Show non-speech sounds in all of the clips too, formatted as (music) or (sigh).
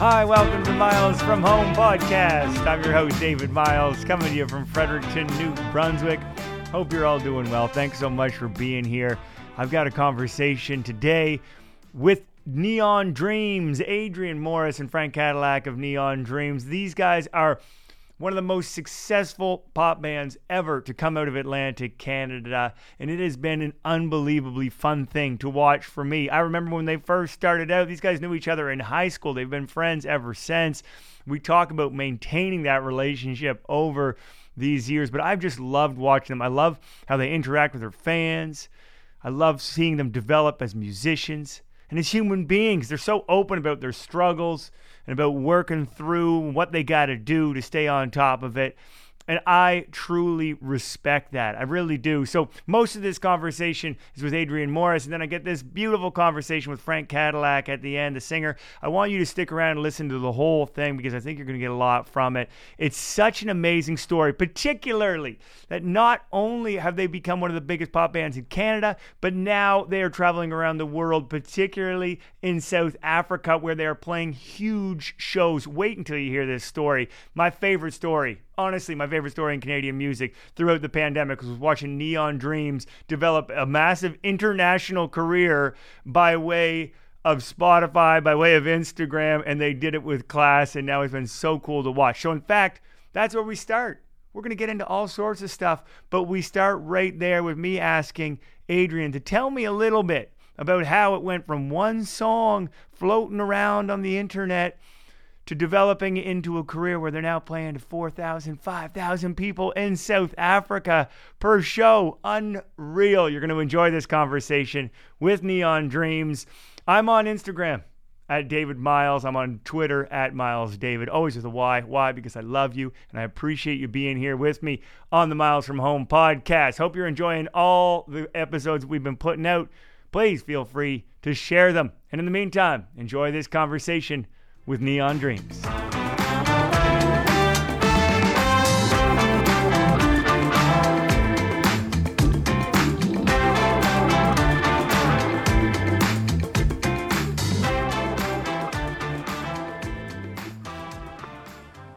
Hi, welcome to Myles from Home podcast. I'm your host, David Myles, coming to you from Fredericton, New Brunswick. Hope you're all doing well. Thanks so much for being here. I've got a conversation today with Neon Dreams, Adrian Morris and Frank Kadillac of Neon Dreams. These guys are one of the most successful pop bands ever to come out of Atlantic, Canada, and it has been an unbelievably fun thing to watch for me. I remember when they first started out, these guys knew each other in high school. They've been friends ever since. We talk about maintaining that relationship over these years, but I've just loved watching them. I love how they interact with their fans. I love seeing them develop as musicians and as human beings. They're so open about their struggles and about working through what they got to do to stay on top of it. And I truly respect that. I really do. So, most of this conversation is with Adrian Morris. And then I get this beautiful conversation with Frank Kadillac at the end, the singer. I want you to stick around and listen to the whole thing because I think you're going to get a lot from it. It's such an amazing story, particularly that not only have they become one of the biggest pop bands in Canada, but now they are traveling around the world, particularly in South Africa, where they are playing huge shows. Wait until you hear this story. My favorite story honestly my favorite story in Canadian music throughout the pandemic was watching Neon Dreams develop a massive international career by way of Spotify, by way of Instagram, and they did it with class, and now it's been so cool to watch. So, in fact, that's where we start. We're going to get into all sorts of stuff, but we start right there with me asking Adrian to tell me a little bit about how it went from one song floating around on the internet to developing into a career where they're now playing to 4,000, 5,000 people in South Africa per show. Unreal. You're going to enjoy this conversation with Neon Dreams. I'm on Instagram at David Myles. I'm on Twitter at Myles David, always with a Y. Why? Because I love you and I appreciate you being here with me on the Myles from Home podcast. Hope you're enjoying all the episodes we've been putting out. Please feel free to share them. And in the meantime, enjoy this conversation with Neon Dreams.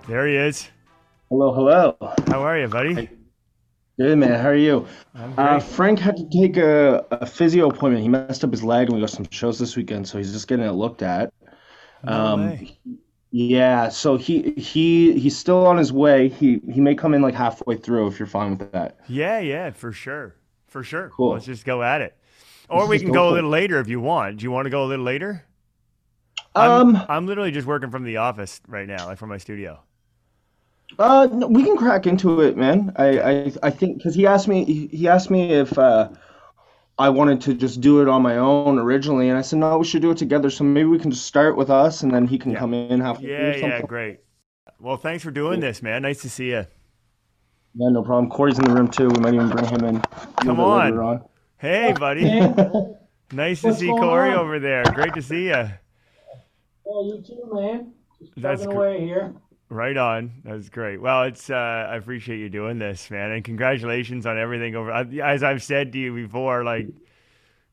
There he is. Hello, hello. How are you, buddy? Good man. How are you? Uh, Frank had to take a, a physio appointment. He messed up his leg, and we got some shows this weekend, so he's just getting it looked at. No Um, yeah, so he he he's still on his way. He he may come in like halfway through if you're fine with that. Yeah, yeah, for sure. For sure. Cool. Let's just go at it. Or we can go go a for it. little later if you want. Do you want to go a little later? Um, I'm, I'm literally just working from the office right now, like from my studio. uh, no, we can crack into it, man. I I, I think because he asked me he asked me if uh I wanted to just do it on my own originally, and I said no, we should do it together. So maybe we can just start with us, and then he can Yeah. come in halfway through Yeah, or yeah, great. Well, thanks for doing this, man. Nice to see you. Yeah, no problem. Corey's in the room too. We might even bring him in. Come on. later on. Hey, buddy. (laughs) Nice to What's see going Corey on? over there. Great to see you. Oh, you too, man. Just That's chugging gr- away here. Right on. That's great. Well, it's uh, I appreciate you doing this, man, and congratulations on everything. Over as I've said to you before, like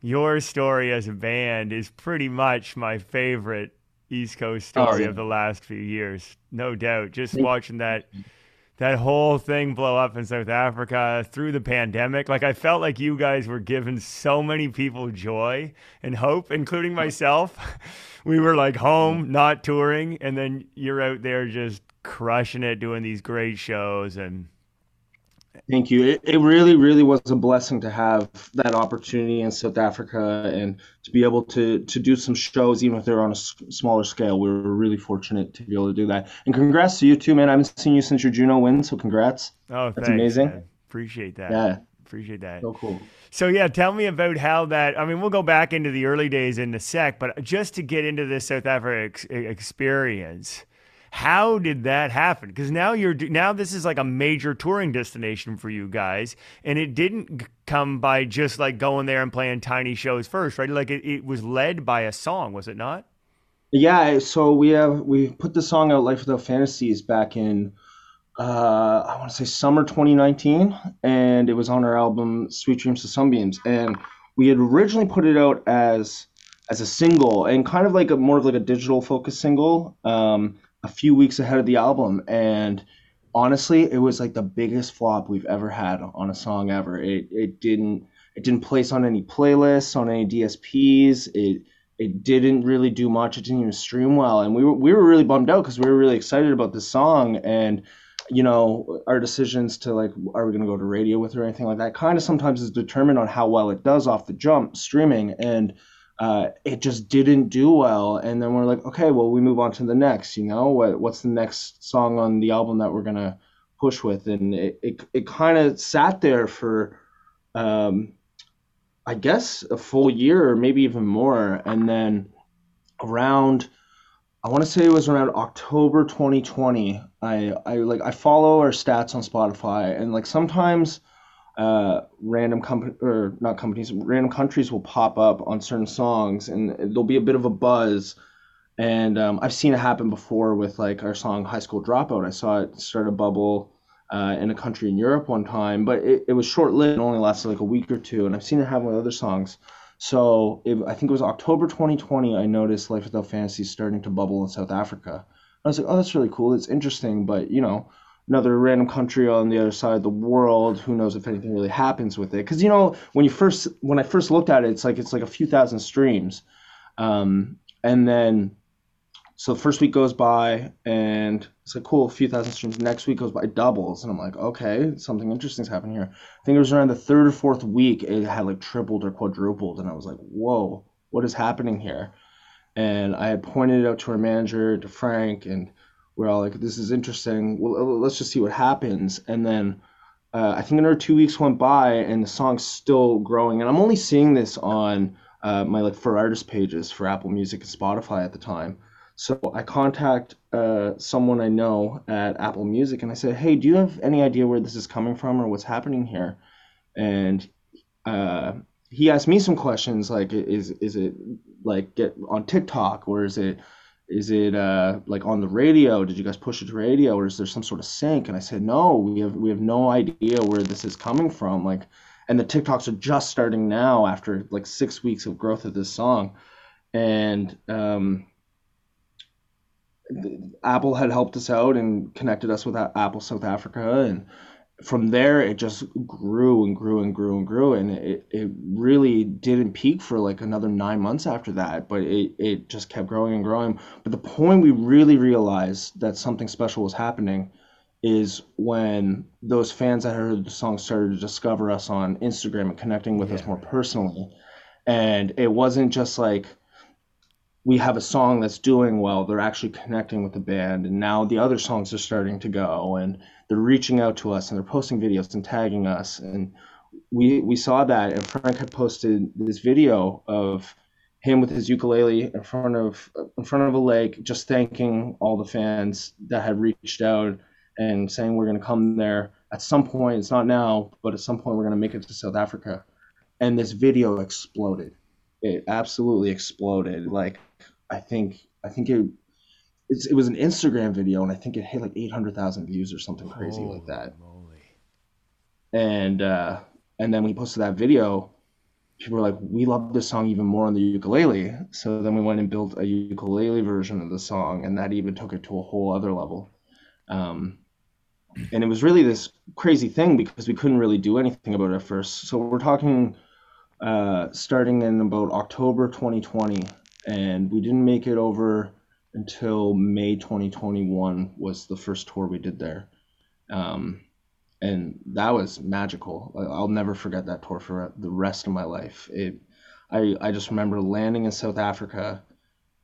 your story as a band is pretty much my favorite East Coast Oh, story yeah. of the last few years, no doubt. Just watching that that whole thing blow up in South Africa through the pandemic. Like I felt like you guys were giving so many people joy and hope, including myself. (laughs) we were like home, not touring, and then you're out there just crushing it, doing these great shows and Thank you. It, it really, really was a blessing to have that opportunity in South Africa and to be able to to do some shows, even if they're on a s- smaller scale. We were really fortunate to be able to do that. And congrats to you too, man. I haven't seen you since your Juno win, so congrats. oh, That's thanks, amazing. man. Appreciate that. Yeah, Appreciate that. so cool. So yeah, tell me about how that. I mean, we'll go back into the early days in a sec, but just to get into this South Africa ex- experience, how did that happen? Because now you're now this is like a major touring destination for you guys, and it didn't come by just like going there and playing tiny shows first, right? Like it, it was led by a song, was it not? Yeah, so we have we put the song out, Life Without Fantasies, back in uh, I want to say summer 2019, and it was on our album Sweet Dreams to Sunbeams. And we had originally put it out as as a single and kind of like a more of like a digital focus single um, a few weeks ahead of the album and honestly it was like the biggest flop we've ever had on a song ever. It, it didn't it didn't place on any playlists on any dsps it it didn't really do much. It didn't even stream well. And we were, we were really bummed out because we were really excited about this song. And you know our decisions to like are we going to go to radio with it or anything like that kind of sometimes is determined on how well it does off the jump streaming. And uh, it just didn't do well. And then we're like, okay, well, we move on to the next. You know, what what's the next song on the album that we're gonna push with? And it it, it kind of sat there for, um, I guess, a full year or maybe even more. And then around, I want to say it was around October 2020. I I like I follow our stats on Spotify, and like sometimes uh, random company or not companies, random countries will pop up on certain songs, and there'll be a bit of a buzz. And um, I've seen it happen before with like our song "High School Dropout." I saw it start a bubble uh, in a country in Europe one time, but it, it was short lived and only lasted like a week or two. And I've seen it happen with other songs. So it, I think it was October 2020. I noticed "Life Without Fantasy" starting to bubble in South Africa. I was like, oh, that's really cool. It's interesting, but you know, another random country on the other side of the world. Who knows if anything really happens with it? Because you know, when you first when I first looked at it, it's like it's like a few thousand streams, um, and then so the first week goes by and it's like cool, a few thousand streams. Next week goes by doubles, and I'm like, okay, something interesting's happening here. I think it was around the third or fourth week it had like tripled or quadrupled, and I was like, whoa, what is happening here? And I had pointed it out to our manager, to Frank, and we're all like, this is interesting. Well, let's just see what happens. And then uh, I think another two weeks went by, and the song's still growing. And I'm only seeing this on uh, my like for artist pages for Apple Music and Spotify at the time. So I contact uh, someone I know at Apple Music, and I said, hey, do you have any idea where this is coming from or what's happening here? And uh, he asked me some questions like, is is it like get on TikTok or is it is it uh, like on the radio? Did you guys push it to radio, or is there some sort of sync? And I said, no, we have we have no idea where this is coming from. Like, and the TikToks are just starting now after like six weeks of growth of this song, and um, Apple had helped us out and connected us with Apple South Africa, and from there it just grew and grew and grew and grew and it, it really didn't peak for like another nine months after that but it, it just kept growing and growing but the point we really realized that something special was happening is when those fans that heard the song started to discover us on instagram and connecting with yeah. us more personally and it wasn't just like we have a song that's doing well they're actually connecting with the band and now the other songs are starting to go and they're reaching out to us and they're posting videos and tagging us and we we saw that and Frank had posted this video of him with his ukulele in front of in front of a lake just thanking all the fans that had reached out and saying we're going to come there. At some point it's not now but at some point we're going to make it to South Africa. And this video exploded. It absolutely exploded. Like I think I think it it's, it was an Instagram video, and I think it hit like eight hundred thousand views or something crazy Holy like that. Moly. And uh, and then we posted that video. People were like, "We love this song even more on the ukulele." So then we went and built a ukulele version of the song, and that even took it to a whole other level. Um, and it was really this crazy thing because we couldn't really do anything about it at first. So we're talking uh, starting in about October 2020, and we didn't make it over until May 2021 was the first tour we did there. Um, and that was magical. I'll never forget that tour for the rest of my life. It, I, I just remember landing in South Africa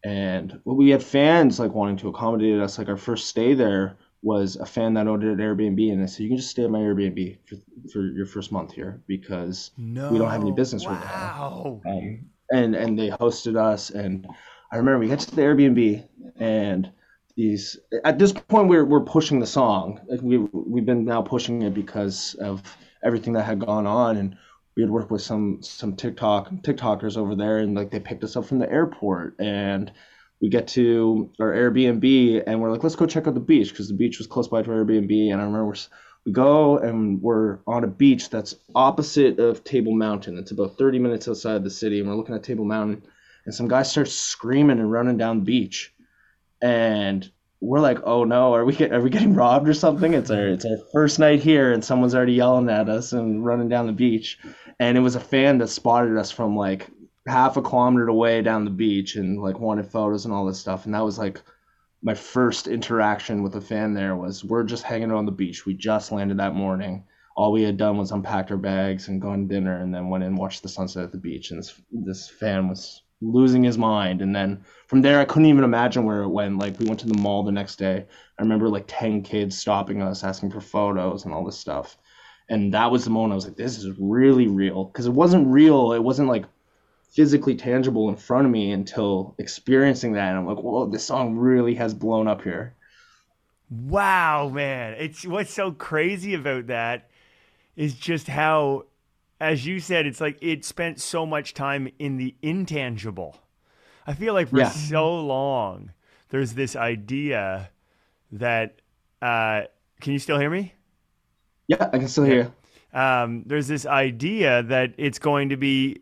and well, we had fans like wanting to accommodate us. Like our first stay there was a fan that owned an Airbnb, and I said, "You can just stay at my Airbnb for, for your first month here because no. we don't have any business wow. right now." Um, and and they hosted us, and I remember we get to the Airbnb and these at this point we're we're pushing the song. we we've been now pushing it because of everything that had gone on and we had worked with some some TikTok TikTokers over there and like they picked us up from the airport and we get to our Airbnb and we're like let's go check out the beach because the beach was close by to our Airbnb and I remember we go and we're on a beach that's opposite of Table Mountain. It's about 30 minutes outside the city and we're looking at Table Mountain and some guy starts screaming and running down the beach, and we're like, oh no, are we get, are we getting robbed or something? It's our it's our first night here, and someone's already yelling at us and running down the beach, and it was a fan that spotted us from like half a kilometer away down the beach and like wanted photos and all this stuff, and that was like my first interaction with a fan there was we're just hanging on the beach. We just landed that morning. All we had done was unpacked our bags and gone to dinner, and then went and watched the sunset at the beach. And this this fan was losing his mind. And then from there, I couldn't even imagine where it went. Like we went to the mall the next day. I remember like ten kids stopping us, asking for photos and all this stuff. And that was the moment I was like, this is really real because it wasn't real. It wasn't like physically tangible in front of me until experiencing that. And I'm like, whoa, this song really has blown up here. Wow, man. It's what's so crazy about that is just how as you said, it's like it spent so much time in the intangible. I feel like for yeah. so long there's this idea that uh, can you still hear me? Yeah, I can still hear you. Um, there's this idea that it's going to be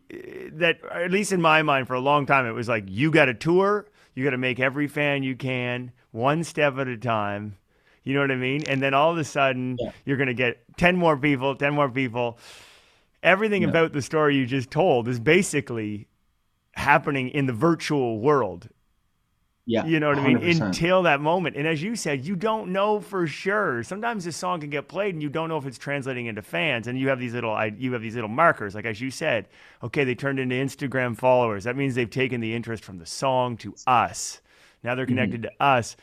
that at least in my mind for a long time it was like you got to tour, you got to make every fan you can, one step at a time. You know what I mean? And then all of a sudden yeah. you're going to get 10 more people, 10 more people everything yeah. about the story you just told is basically happening in the virtual world. Yeah. You know what 100%. I mean? Until that moment. And as you said, you don't know for sure. Sometimes a song can get played and you don't know if it's translating into fans. And you have these little you have these little markers. Like as you said, okay, they turned into Instagram followers. That means they've taken the interest from the song to us. Now they're connected mm-hmm. to us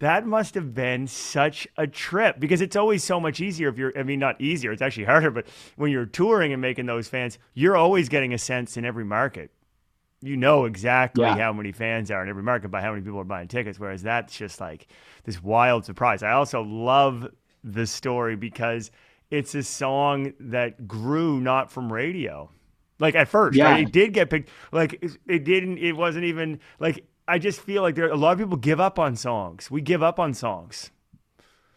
that must have been such a trip because it's always so much easier if you're i mean not easier it's actually harder but when you're touring and making those fans you're always getting a sense in every market you know exactly yeah. how many fans are in every market by how many people are buying tickets whereas that's just like this wild surprise i also love the story because it's a song that grew not from radio like at first yeah. right? it did get picked like it didn't it wasn't even like I just feel like there a lot of people give up on songs. We give up on songs.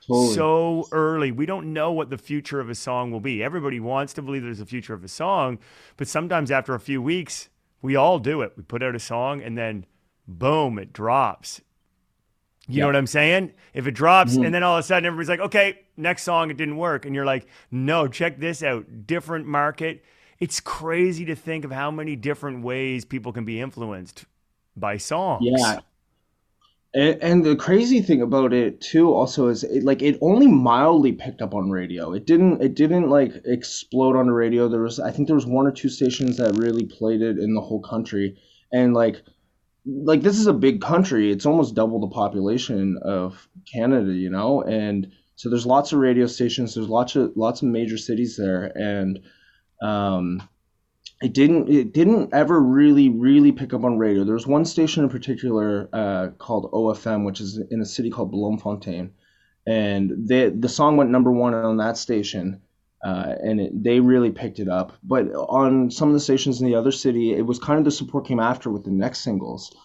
Totally. So early. We don't know what the future of a song will be. Everybody wants to believe there's a future of a song, but sometimes after a few weeks, we all do it. We put out a song and then boom, it drops. You know what I'm saying? If it drops mm-hmm. and then all of a sudden everybody's like, okay, next song, it didn't work. And you're like, no, check this out. Different market. It's crazy to think of how many different ways people can be influenced by songs. Yeah. And, and the crazy thing about it too also is it, like it only mildly picked up on radio. It didn't it didn't like explode on the radio. There was I think there was one or two stations that really played it in the whole country. And like like this is a big country. It's almost double the population of Canada, you know? And so there's lots of radio stations, there's lots of lots of major cities there and um it didn't it didn't ever really really pick up on radio. There was one station in particular uh, called OFM, which is in a city called Bloemfontein, and they, the song went number one on that station, uh, and it, they really picked it up. But on some of the stations in the other city, it was kind of the support came after with the next singles,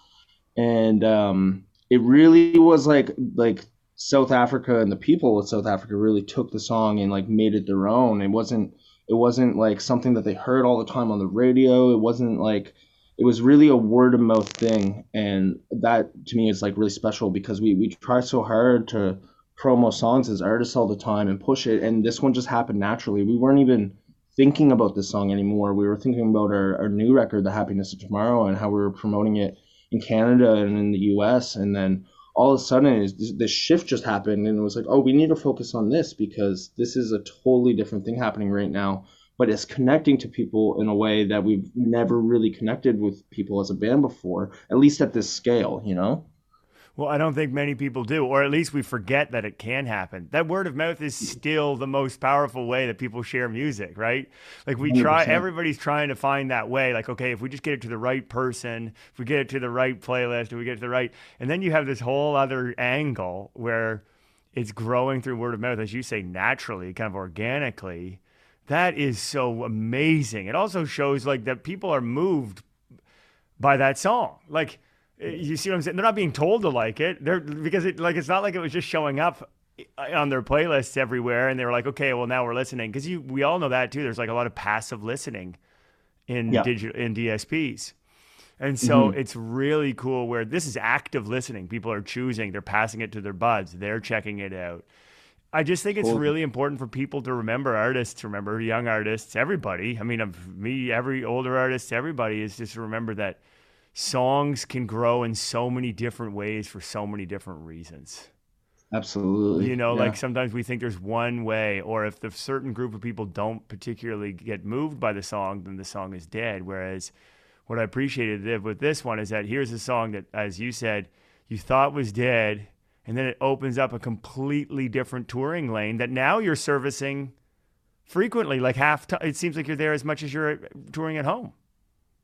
and um, it really was like like South Africa and the people of South Africa really took the song and like made it their own. It wasn't it wasn't like something that they heard all the time on the radio. It wasn't like it was really a word of mouth thing, and that to me is like really special because we we try so hard to promo songs as artists all the time and push it, and this one just happened naturally. We weren't even thinking about this song anymore. We were thinking about our, our new record, The Happiness of Tomorrow, and how we were promoting it in Canada and in the US, and then all of a sudden this shift just happened and it was like oh we need to focus on this because this is a totally different thing happening right now but it's connecting to people in a way that we've never really connected with people as a band before at least at this scale you know well, I don't think many people do, or at least we forget that it can happen. That word of mouth is still the most powerful way that people share music, right? Like we try, 100%. everybody's trying to find that way. Like, okay, if we just get it to the right person, if we get it to the right playlist, if we get it to the right, and then you have this whole other angle where it's growing through word of mouth, as you say, naturally, kind of organically. That is so amazing. It also shows like that people are moved by that song. Like, you see what I'm saying? They're not being told to like it. They're because it like it's not like it was just showing up on their playlists everywhere, and they were like, okay, well now we're listening because you we all know that too. There's like a lot of passive listening in yeah. digital in DSPs. And so mm-hmm. it's really cool where this is active listening. People are choosing, they're passing it to their buds, they're checking it out. I just think it's cool. really important for people to remember artists, remember young artists, everybody. I mean, me, every older artist, everybody is just to remember that songs can grow in so many different ways for so many different reasons. Absolutely. You know, yeah. like sometimes we think there's one way, or if the certain group of people don't particularly get moved by the song, then the song is dead. Whereas what I appreciated with this one is that here's a song that, as you said, you thought was dead, and then it opens up a completely different touring lane that now you're servicing frequently. Like half, t- it seems like you're there as much as you're touring at home.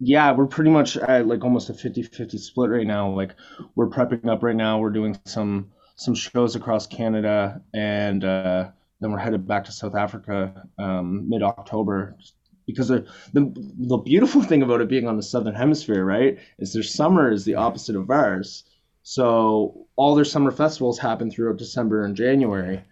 Yeah, we're pretty much at like almost a 50-50 split right now. Like we're prepping up right now. We're doing some some shows across Canada, and uh, then we're headed back to South Africa um, mid October because the, the beautiful (laughs) thing about it being on the southern hemisphere, right, is their summer is the opposite of ours. So all their summer festivals happen throughout December and January,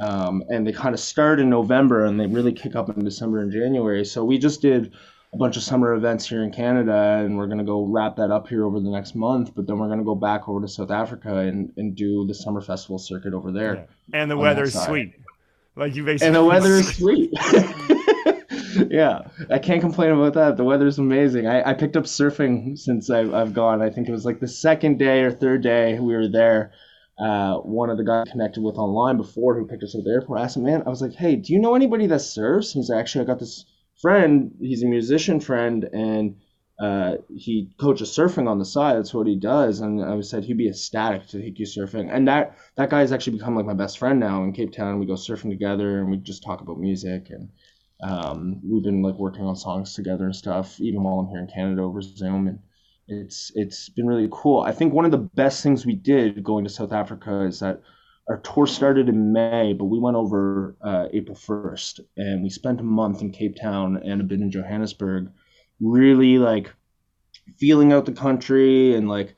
um, and they kind of start in November and they really kick up in December and January. So we just did a bunch of summer events here in Canada, and we're gonna go wrap that up here over the next month. But then we're gonna go back over to South Africa and, and do the summer festival circuit over there. Yeah. And the weather's sweet, like you basically. And the weather is (laughs) sweet. (laughs) yeah, I can't complain about that. The weather's amazing. I, I picked up surfing since I've, I've gone. I think it was like the second day or third day we were there. Uh, one of the guys I connected with online before who picked us up at the airport I asked him, man, I was like, hey, do you know anybody that surfs? And he's like, actually, I got this friend. He's a musician friend, and uh, he coaches surfing on the side. That's what he does. And I said he'd be ecstatic to take you surfing. And that that guy has actually become like my best friend now in Cape Town. We go surfing together, and we just talk about music and um, we've been like working on songs together and stuff, even while I'm here in Canada over Zoom, and it's it's been really cool. I think one of the best things we did going to South Africa is that our tour started in May, but we went over uh, April 1st, and we spent a month in Cape Town and a bit in Johannesburg, really like feeling out the country and like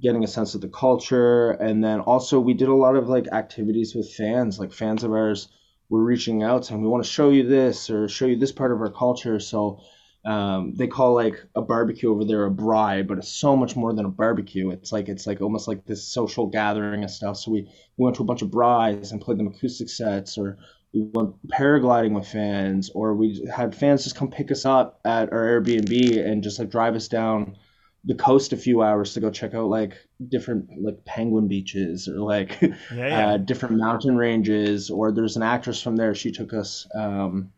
getting a sense of the culture, and then also we did a lot of like activities with fans, like fans of ours we're reaching out saying we want to show you this or show you this part of our culture. So um, they call like a barbecue over there a braai, but it's so much more than a barbecue. It's like it's like almost like this social gathering and stuff. So we, we went to a bunch of braais and played them acoustic sets, or we went paragliding with fans, or we had fans just come pick us up at our Airbnb and just like drive us down the coast a few hours to go check out like different like penguin beaches or like yeah, yeah. (laughs) Uh, different mountain ranges or there's an actress from there she took us um,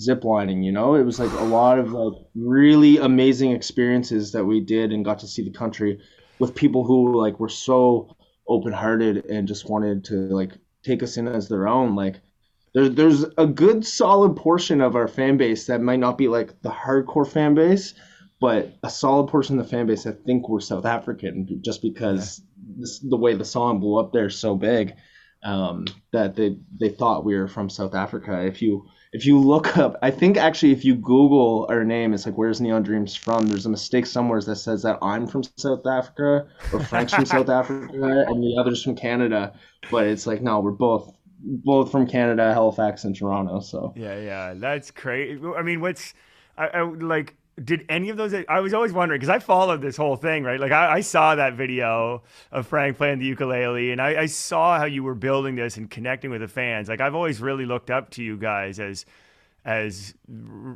zip lining you know it was like a lot of like really amazing experiences that we did and got to see the country with people who like were so open-hearted and just wanted to like take us in as their own like there's there's a good solid portion of our fan base that might not be like the hardcore fan base but a solid portion of the fan base I think were South African just because this, the way the song blew up there so big um, that they they thought we were from South Africa. If you if you look (laughs) up, I think actually if you Google our name, it's like where's Neon Dreams from? There's a mistake somewhere that says that I'm from South Africa or Frank's from South (laughs) Africa and the others from Canada, but it's like no, we're both both from Canada, Halifax and Toronto. So yeah, yeah, that's crazy. I mean, what's I, I like did any of those i was always wondering because i followed this whole thing right? Like I, I, saw that video of frank playing the ukulele and I, I, saw how you were building this and connecting with the fans. Like i've always really looked up to you guys as as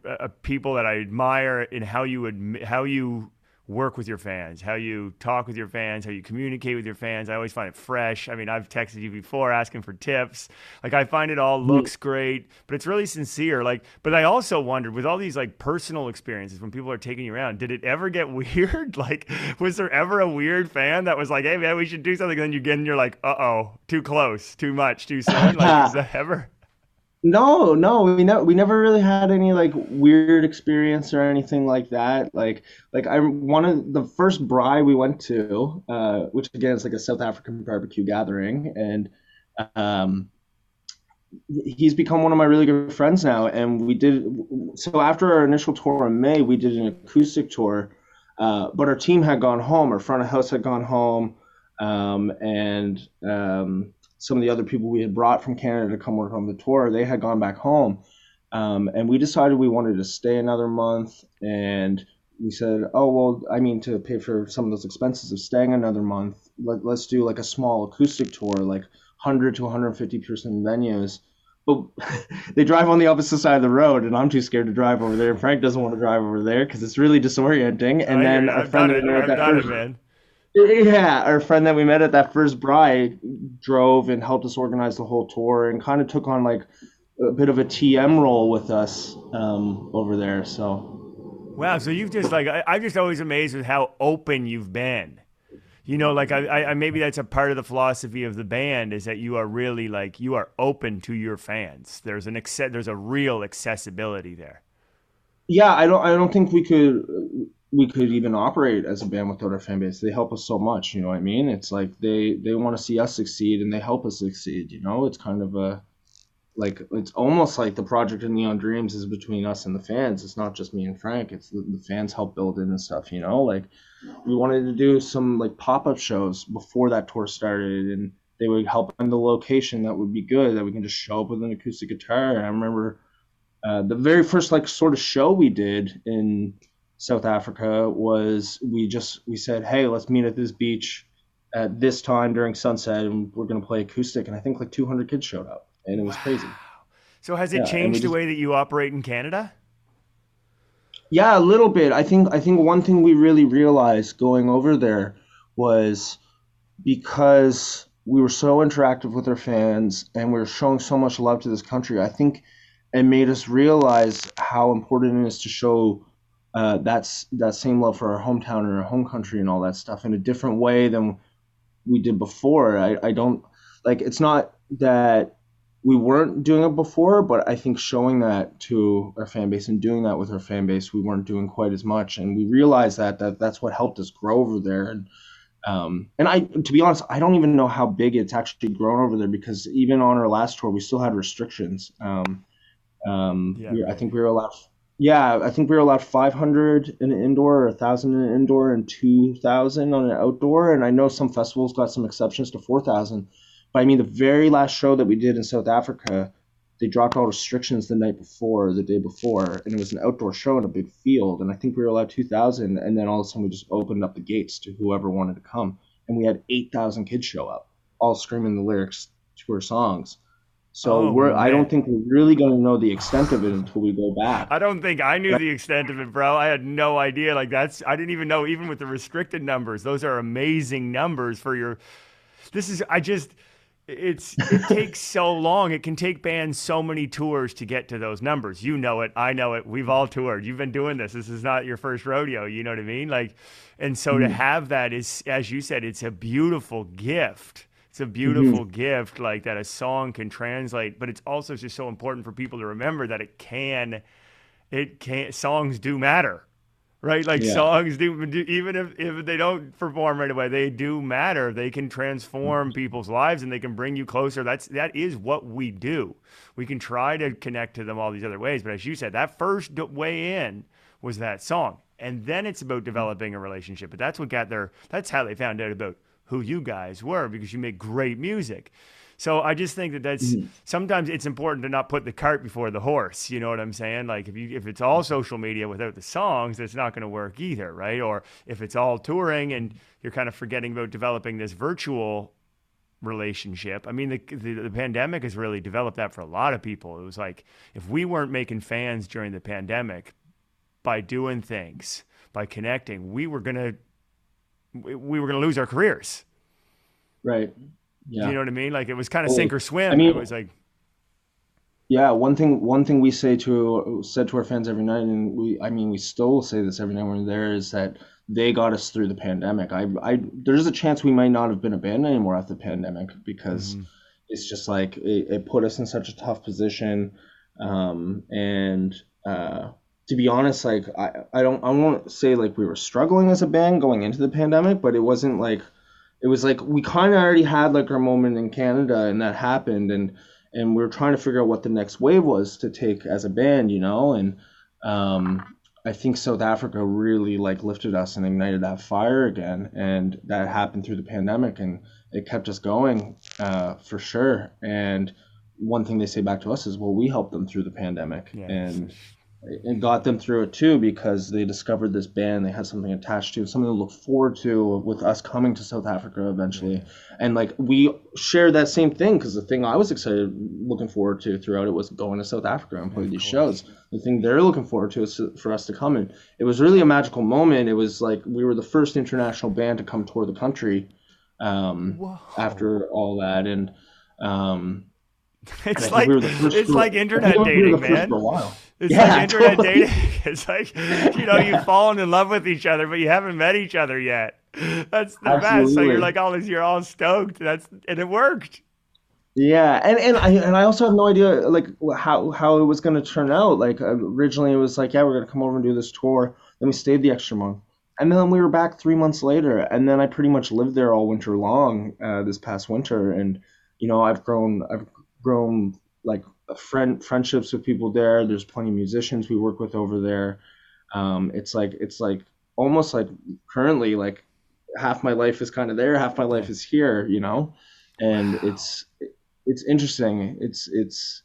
uh, people that i admire in how you would how you work with your fans, how you talk with your fans, how you communicate with your fans. I always find it fresh. I mean, I've texted you before asking for tips. Like I find it all looks great, but it's really sincere. Like, but I also wondered with all these like personal experiences when people are taking you around, did it ever get (laughs) weird? like, was there ever a weird fan that was like, "Hey man, we should do something," and then you get and you're like, "Uh oh, too close, too much, too soon." Like, (laughs) is that ever? No, no, we never we never really had any like weird experience or anything like that. Like like I one of the first braai we went to, uh, which again is like a South African barbecue gathering, and um, he's become one of my really good friends now. And we did so after our initial tour in May, we did an acoustic tour, uh, but our team had gone home, our front of house had gone home, um, and um, some of the other people we had brought from Canada to come work on the tour, they had gone back home. Um, and we decided we wanted to stay another month and we said, oh well, I mean to pay for some of those expenses of staying another month, let, let's do like a small acoustic tour, like 100 to 150 person venues. But (laughs) they drive on the opposite side of the road, and I'm too scared to drive over there. Frank doesn't want to drive over there because it's really disorienting. And I then our friend of mine we it, met I've that done it, man. Yeah, our friend that we met at that first braai drove and helped us organize the whole tour and kind of took on like a bit of a TM role with us um, over there. So Wow, so you've just like I, I'm just always amazed with how open you've been. You know, like I, I, maybe that's a part of the philosophy of the band is that you are really like you are open to your fans. There's an acce- there's a real accessibility there. yeah, I don't I don't think we could we could even operate as a band without our fan base. They help us so much. You know what I mean? It's like they they want to see us succeed and they help us succeed. You know, it's kind of a like it's almost like the project of Neon Dreams is between us and the fans. It's not just me and Frank. It's the, the fans help build it and stuff. You know, like we wanted to do some like pop up shows before that tour started, and they would help find the location that would be good that we can just show up with an acoustic guitar. And I remember uh, the very first like sort of show we did in South Africa was we just we said, hey, let's meet at this beach at this time during sunset, and we're gonna play acoustic. And I think like 200 kids showed up, and it was crazy. So has it Yeah, changed the just- way that you operate in Canada? Yeah, a little bit. I think I think one thing we really realized going over there was because we were so interactive with our fans and we were showing so much love to this country. I think it made us realize how important it is to show uh, that's that same love for our hometown and our home country and all that stuff in a different way than we did before. I, I don't like it's not that we weren't doing it before, but I think showing that to our fan base and doing that with our fan base, we weren't doing quite as much, and we realized that that that's what helped us grow over there. And um, and I, to be honest, I don't even know how big it's actually grown over there because even on our last tour, we still had restrictions. Um, um, Yeah, we- I think we were allowed. Yeah, I think we were allowed 500 in an indoor, or 1,000 in an indoor, and 2,000 on an outdoor. And I know some festivals got some exceptions to 4,000. But I mean, the very last show that we did in South Africa, they dropped all restrictions the night before, the day before, and it was an outdoor show in a big field. And I think we were allowed 2,000. And then all of a sudden, we just opened up the gates to whoever wanted to come. And we had 8,000 kids show up, all screaming the lyrics to our songs. So Oh, we're, I don't think we're really going to know the extent of it until we go back. I don't think I knew the extent of it, bro. I had no idea. Like that's I didn't even know even with the restricted numbers. Those are amazing numbers for your This is I just it's it (laughs) takes so long. It can take bands so many tours to get to those numbers. You know it. I know it. We've all toured. You've been doing this. This is not your first rodeo. You know what I mean? Like, and so to mm. have that is, as you said, it's a beautiful gift. It's a mm-hmm. beautiful gift, like that a song can translate. But it's also just so important for people to remember that it can, it can. Songs do matter right? Like Yeah. songs do, do, even if, if they don't perform right away, they do matter. They can transform mm-hmm. people's lives and they can bring you closer. That's that is what we do. We can try to connect to them all these other ways, but as you said, that first way in was that song, and then it's about mm-hmm. developing a relationship. But that's what got their. That's how they found out about who you guys were because you make great music. So I just think that that's mm-hmm. sometimes it's important to not put the cart before the horse. You know what I'm saying? Like if you if it's all social media without the songs, that's not going to work either, right? Or if it's all touring and you're kind of forgetting about developing this virtual relationship. I mean, the, the the pandemic has really developed that for a lot of people. It was like if we weren't making fans during the pandemic by doing things, by connecting, we were gonna we we were gonna lose our careers. Right. Yeah. You know what I mean? Like it was kind of Well, sink or swim. I mean- it was like Yeah, one thing one thing we say to said to our fans every night, and we I mean we still say this every night when we're there is that they got us through the pandemic. I I there's a chance we might not have been a band anymore after the pandemic because it's just like it, it put us in such a tough position, um, and uh, to be honest, like I I don't I won't say like we were struggling as a band going into the pandemic, but it wasn't like it was like we kind of already had like our moment in Canada, and that happened, and and we were trying to figure out what the next wave was to take as a band, you know, and um, I think South Africa really like lifted us and ignited that fire again, and that happened through the pandemic, and it kept us going uh, for sure. And one thing they say back to us is, well, we helped them through the pandemic, Yeah. and it got them through it too because they discovered this band they had something attached to something to look forward to with us coming to south africa eventually. And like we shared that same thing because the thing i was excited looking forward to throughout it was going to south africa and play these shows. The thing they're looking forward to is for us to come in. It was really a magical moment. It was like we were the first international band to come tour the country um, after all that. And um, (laughs) it's like we it's like internet dating, man. It's yeah, like internet totally. dating. (laughs) It's like you know you've fallen in love with each other, but you haven't met each other yet. That's the best. So you're like all this, you're all stoked. That's and it worked. Yeah, and and I and I also have no idea like how how it was going to turn out. Like originally, it was like, yeah, we're going to come over and do this tour. Then we stayed the extra month, and then we were back three months later, and then I pretty much lived there all winter long uh, this past winter, and you know I've grown I've grown like friend friendships with people there. There's plenty of musicians we work with over there. Um, it's like it's like almost like currently like half my life is kind of there, half my life is here, you know, and it's it's interesting. It's it's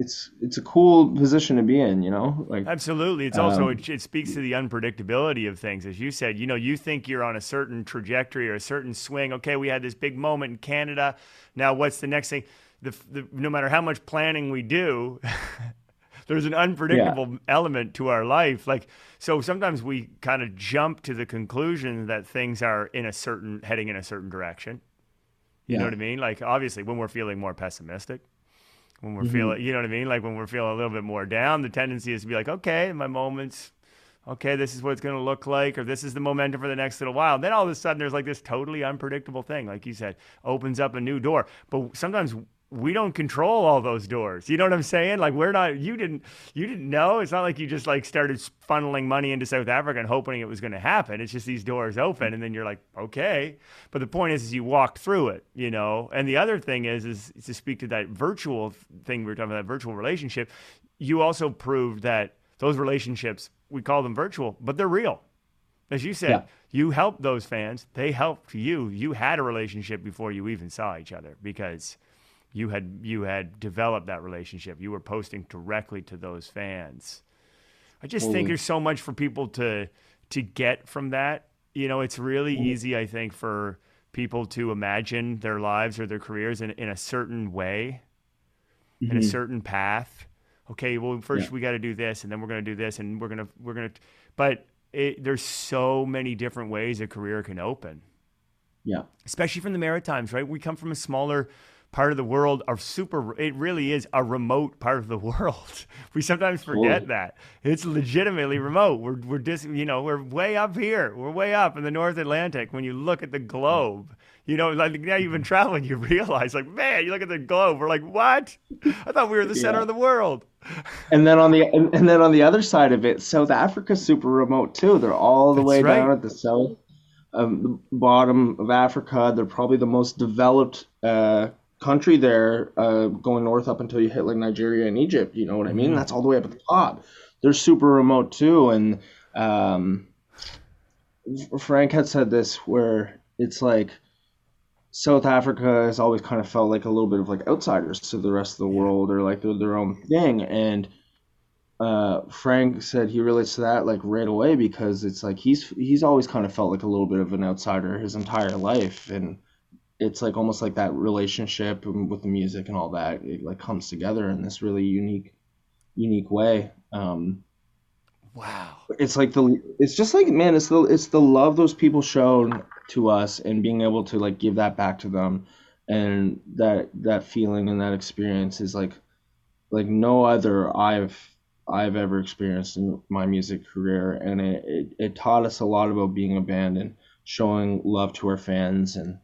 it's it's a cool position to be in, you know. Like Absolutely. It's also Um, it, it speaks to the unpredictability of things, as you said. You know, you think you're on a certain trajectory or a certain swing. Okay, we had this big moment in Canada. Now, what's the next thing? The, the no matter how much planning we do, (laughs) there's an unpredictable element to our life. Like so, sometimes we kind of jump to the conclusion that things are in a certain heading in a certain direction. You know what I mean? Like obviously, when we're feeling more pessimistic when we're Mhm. feeling, you know what I mean? Like when we're feeling a little bit more down, the tendency is to be like, okay, my moments, okay, this is what it's going to look like, or this is the momentum for the next little while. Then all of a sudden, there's like this totally unpredictable thing, like you said, opens up a new door. But sometimes we don't control all those doors. You know what I'm saying? Like we're not. You didn't. You didn't know. It's not like you just like started funneling money into South Africa and hoping it was going to happen. It's just these doors open, and then you're like, okay. But the point is, is you walk through it. You know. And the other thing is, is to speak to that virtual thing we were talking about, that virtual relationship. You also proved that those relationships, we call them virtual, but they're real. As you said, Yeah. you helped those fans. They helped you. You had a relationship before you even saw each other because you had you had developed that relationship. You were posting directly to those fans. I just think there's so much for people to to get from that. You know, it's really easy, I think, for people to imagine their lives or their careers in, in a certain way, in a Mhm. certain path. Okay, well, first Yeah. we got to do this, and then we're going to do this, and we're gonna we're gonna. But it, there's so many different ways a career can open yeah. especially from the Maritimes, right? We come from a smaller part of the world, a super, it really is a remote part of the (laughs) world. We sometimes forget that. It's legitimately remote. We're, we're just, you know, we're way up here. We're way up in the North Atlantic. When you look at the globe, you know, like now you've been traveling, you realize, like, man, you look at the globe, we're like, what? I thought we were the center of the world. And then on the and, and then on the other side of it, South Africa's super remote too. They're all the That's way right. down at the south, um, the bottom of Africa. They're probably the most developed uh, country there, uh, going north up until you hit like Nigeria and Egypt. You know what I mean? Mhm. That's all the way up at the top. They're super remote too. And um, Frank had said this where it's like South Africa has always kind of felt like a little bit of like outsiders to the rest of the world or like they're their own thing. And uh, Frank said he relates to that like right away because it's like he's he's always kind of felt like a little bit of an outsider his entire life, and it's like almost like that relationship with the music and all that it like comes together in this really unique unique way. Um, Wow. it's like the it's just like man it's the it's the love those people shown to us and being able to like give that back to them and that that feeling and that experience is like like no other I've I've ever experienced in my music career and it, it, it taught us a lot about being a band and showing love to our fans and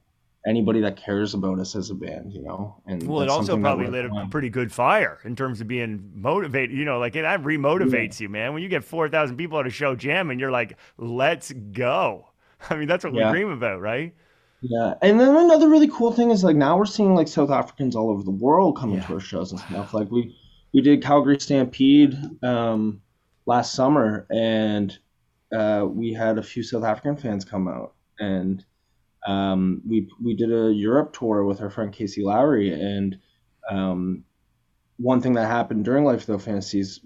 anybody that cares about us as a band you know and Well, it also probably lit a pretty good fire in terms of being motivated. You know, like that remotivates you, man. When you get 4,000 people at a show jamming, you're like, let's go. (laughs) I mean, that's what Yeah. we dream about, right? Yeah, and then another really cool thing is like now we're seeing like South Africans all over the world coming Yeah. to our shows and stuff. Like we we did Calgary Stampede um, last summer, and uh, we had a few South African fans come out, and um, we we did a Europe tour with our friend Casey Lowry, and um, one thing that happened during Life Without Fantasies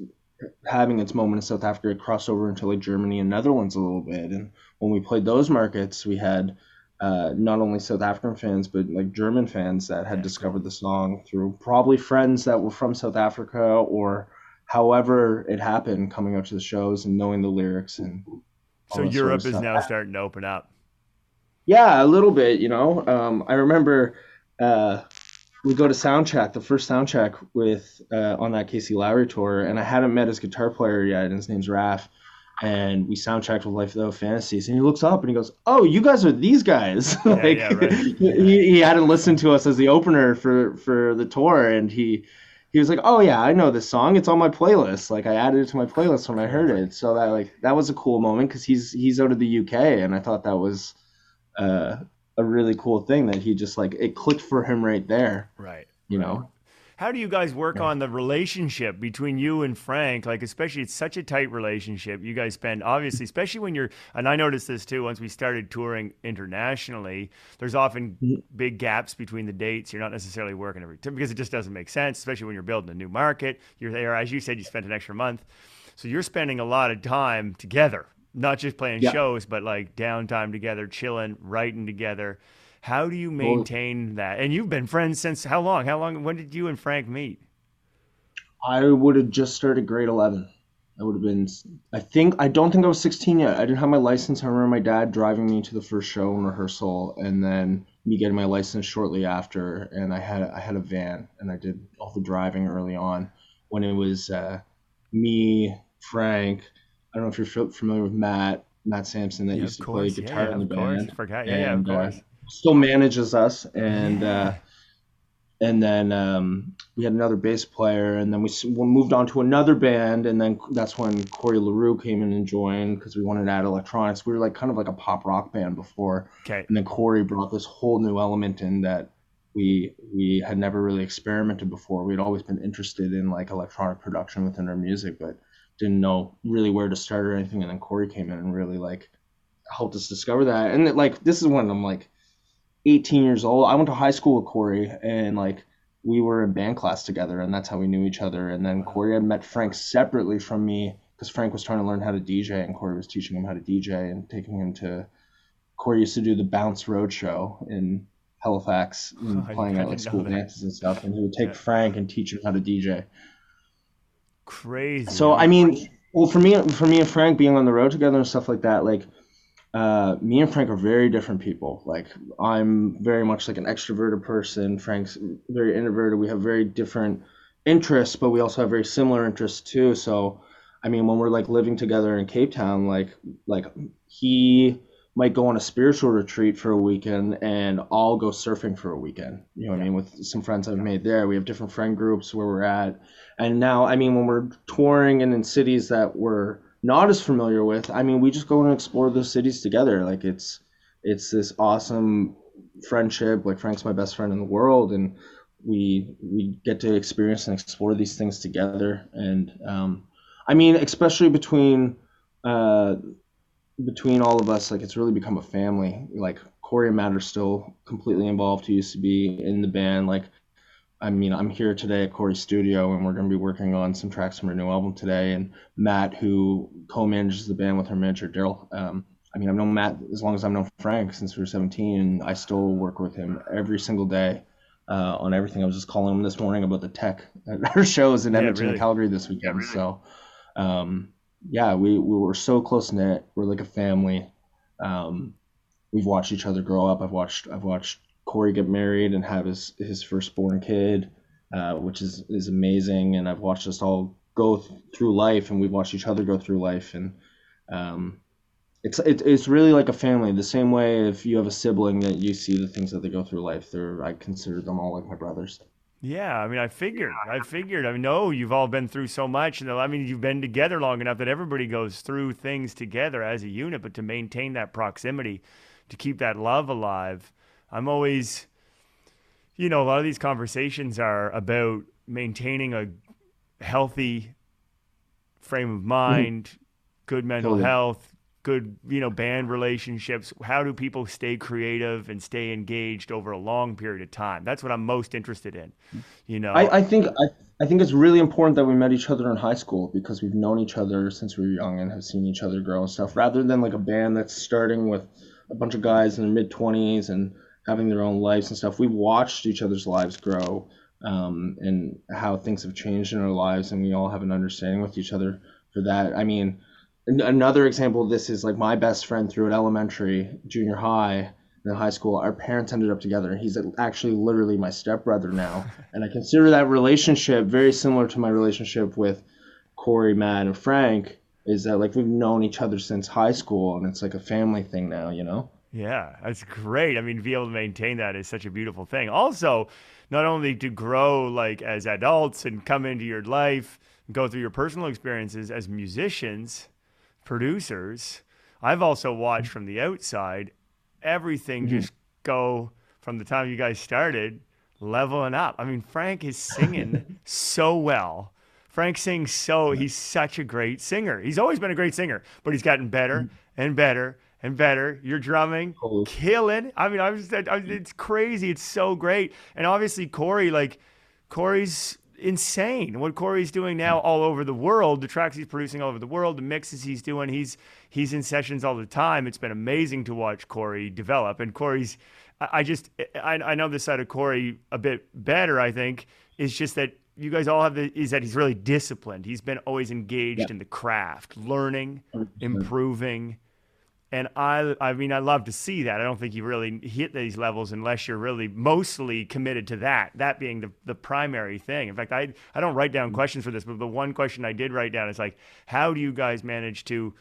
having its moment in South Africa, it crossed over into like Germany and Netherlands a little bit. And when we played those markets, we had uh, not only South African fans but like German fans that had discovered the song through probably friends that were from South Africa or however it happened coming out to the shows and knowing the lyrics and so Europe sort of is now starting to open up. Yeah, a little bit. You know, um, I remember uh, we go to soundtrack, the first soundtrack with uh, on that Casey Lowry tour, and I hadn't met his guitar player yet, and his name's Raf. And we soundchecked with Life Without Fantasies, and he looks up and he goes, "Oh, you guys are these guys!" (laughs) Yeah, like yeah, right. (laughs) he, he hadn't listened to us as the opener for for the tour, and he he was like, "Oh yeah, I know this song. It's on my playlist. Like I added it to my playlist when I heard it." So that like that was a cool moment because he's he's out of the UK, and I thought that was uh, a really cool thing that he just like it clicked for him right there. Right. You know. How do you guys work yeah. on the relationship between you and Frank? Like, especially, it's such a tight relationship. You guys spend, obviously, especially when you're, and I noticed this too, once we started touring internationally, there's often mm-hmm. big gaps between the dates. You're not necessarily working every time because it just doesn't make sense, especially when you're building a new market. You're there, as you said, you spent an extra month. So you're spending a lot of time together, not just playing yeah. shows, but like downtime together, chilling, writing together. How do you maintain well, that? And you've been friends since how long? How long? When did you and Frank meet? I would have just started grade 11. I would have been, I think, I don't think I was 16 yet. I didn't have my license. I remember my dad driving me to the first show and rehearsal, and then me getting my license shortly after. And I had, I had a van, and I did all the driving early on when it was uh, me, Frank. I don't know if you're familiar with Matt, Matt Sampson, that yeah, used to play guitar yeah, in the band. Forgot. Yeah, and, yeah, of uh, course. Uh, still manages us, and uh, and then um, we had another bass player, and then we, we moved on to another band, and then that's when Corey LeRue came in and joined because we wanted to add electronics. We were like kind of like a pop rock band before, okay. and then Corey brought this whole new element in that we we had never really experimented before. We'd always been interested in like electronic production within our music, but didn't know really where to start or anything. And then Corey came in and really like helped us discover that. And like this is when I'm like 18 years old. I went to high school with Corey, and like we were in band class together, and that's how we knew each other. And then Corey had met Frank separately from me because Frank was trying to learn how to DJ, and Corey was teaching him how to DJ and taking him to. Corey used to do the Bounce Road Show in Halifax, and (laughs) oh, playing at like school dances and stuff, and he would take yeah. Frank and teach him how to DJ. Crazy. So I mean, well, for me, for me and Frank being on the road together and stuff like that, like uh, me and Frank are very different people. Like I'm very much like an extroverted person. Frank's very introverted. We have very different interests, but we also have very similar interests too. So, I mean, when we're like living together in Cape Town, like like he might go on a spiritual retreat for a weekend and I'll go surfing for a weekend. You know what I mean? With some friends I've made there. We have different friend groups where we're at. And now, I mean, when we're touring and in cities that we're not as familiar with, I mean, we just go and explore those cities together. Like it's it's this awesome friendship. Like Frank's my best friend in the world, and we we get to experience and explore these things together. And um, I mean, especially between uh, between all of us, like it's really become a family. Like Corey and Matt are still completely involved. Who used to be in the band. Like I mean, I'm here today at Corey's studio, and we're going to be working on some tracks from our new album today. And Matt, who co-manages the band with her manager Daryl, um, I mean, I've known Matt as long as I've known Frank since we were 17, and I still work with him every single day uh, on everything. I was just calling him this morning about the tech (laughs) at our shows in Edmonton yeah, really. and Calgary this weekend. Yeah, really. So, um, yeah, we, we were so close knit. We're like a family. Um, we've watched each other grow up. I've watched I've watched Corey get married and have his his firstborn kid, uh, which is is amazing. And I've watched us all go th- through life, and we've watched each other go through life, and um, it's it, it's really like a family. The same way if you have a sibling that you see the things that they go through life, they're I consider them all like my brothers. Yeah, I mean, I figured, I figured. I mean, no, you've all been through so much, and I mean, you've been together long enough that everybody goes through things together as a unit. But to maintain that proximity, to keep that love alive, I'm always, you know, a lot of these conversations are about maintaining a healthy frame of mind, mm-hmm. good mental totally. health, good, you know, band relationships. How do people stay creative and stay engaged over a long period of time? That's what I'm most interested in. You know, I, I think I, I think it's really important that we met each other in high school because we've known each other since we were young and have seen each other grow and stuff. Rather than like a band that's starting with a bunch of guys in their mid twenties and having their own lives and stuff, we've watched each other's lives grow um, and how things have changed in our lives, and we all have an understanding with each other for that. I mean, another example of this is like my best friend through at elementary, junior high, in high school. Our parents ended up together. He's actually literally my stepbrother now, (laughs) and I consider that relationship very similar to my relationship with Corey, Matt, and Frank. Is that like we've known each other since high school, and it's like a family thing now, you know? Yeah, that's great. I mean, to be able to maintain that is such a beautiful thing. Also, not only to grow like as adults and come into your life, go through your personal experiences as musicians, producers. I've also watched from the outside everything mm-hmm. just go from the time you guys started leveling up. I mean, Frank is singing (laughs) so well. Frank sings so he's such a great singer. He's always been a great singer, but he's gotten better mm-hmm. and better and better. You're drumming, oh. killing. I mean, I was, I, it's crazy. It's so great. And obviously, Corey, like, Corey's insane. What Corey's doing now all over the world, the tracks he's producing all over the world, the mixes he's doing, he's he's in sessions all the time. It's been amazing to watch Corey develop. And Corey's, I just, I, I know this side of Corey a bit better. I think is just that you guys all have the is that he's really disciplined. He's been always engaged yeah. in the craft, learning, 100%. improving and I, I mean, I love to see that. I don't think you really hit these levels unless you're really mostly committed to that, that being the, the primary thing. In fact, I, I don't write down questions for this, but the one question I did write down is like, how do you guys manage to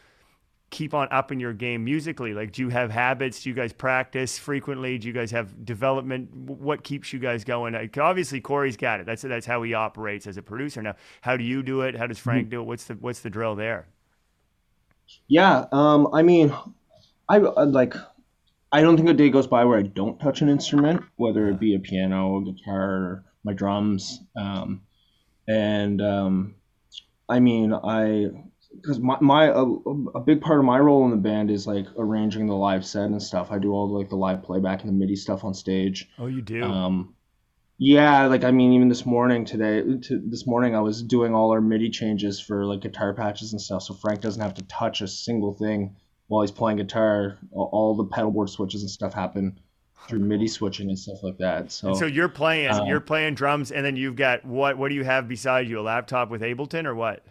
keep on upping your game musically? Like, do you have habits? Do you guys practice frequently? Do you guys have development? What keeps you guys going? Obviously, Corey's got it. That's, that's how he operates as a producer. Now, how do you do it? How does Frank mm-hmm. do it? What's the, what's the drill there? Yeah, um, I mean, I uh, like I don't think a day goes by where I don't touch an instrument, whether it be a piano, a guitar, my drums. Um, and um, I mean, I because my, my a, a, big part of my role in the band is like arranging the live set and stuff. I do all the, like the live playback and the MIDI stuff on stage. Oh, you do. Um, yeah, like I mean, even this morning today, to, this morning I was doing all our MIDI changes for like guitar patches and stuff, so Frank doesn't have to touch a single thing while he's playing guitar, all the pedalboard switches and stuff happen through MIDI switching and stuff like that. So, and so you're playing, uh, you're playing drums, and then you've got what? What do you have beside you? A laptop with Ableton or what?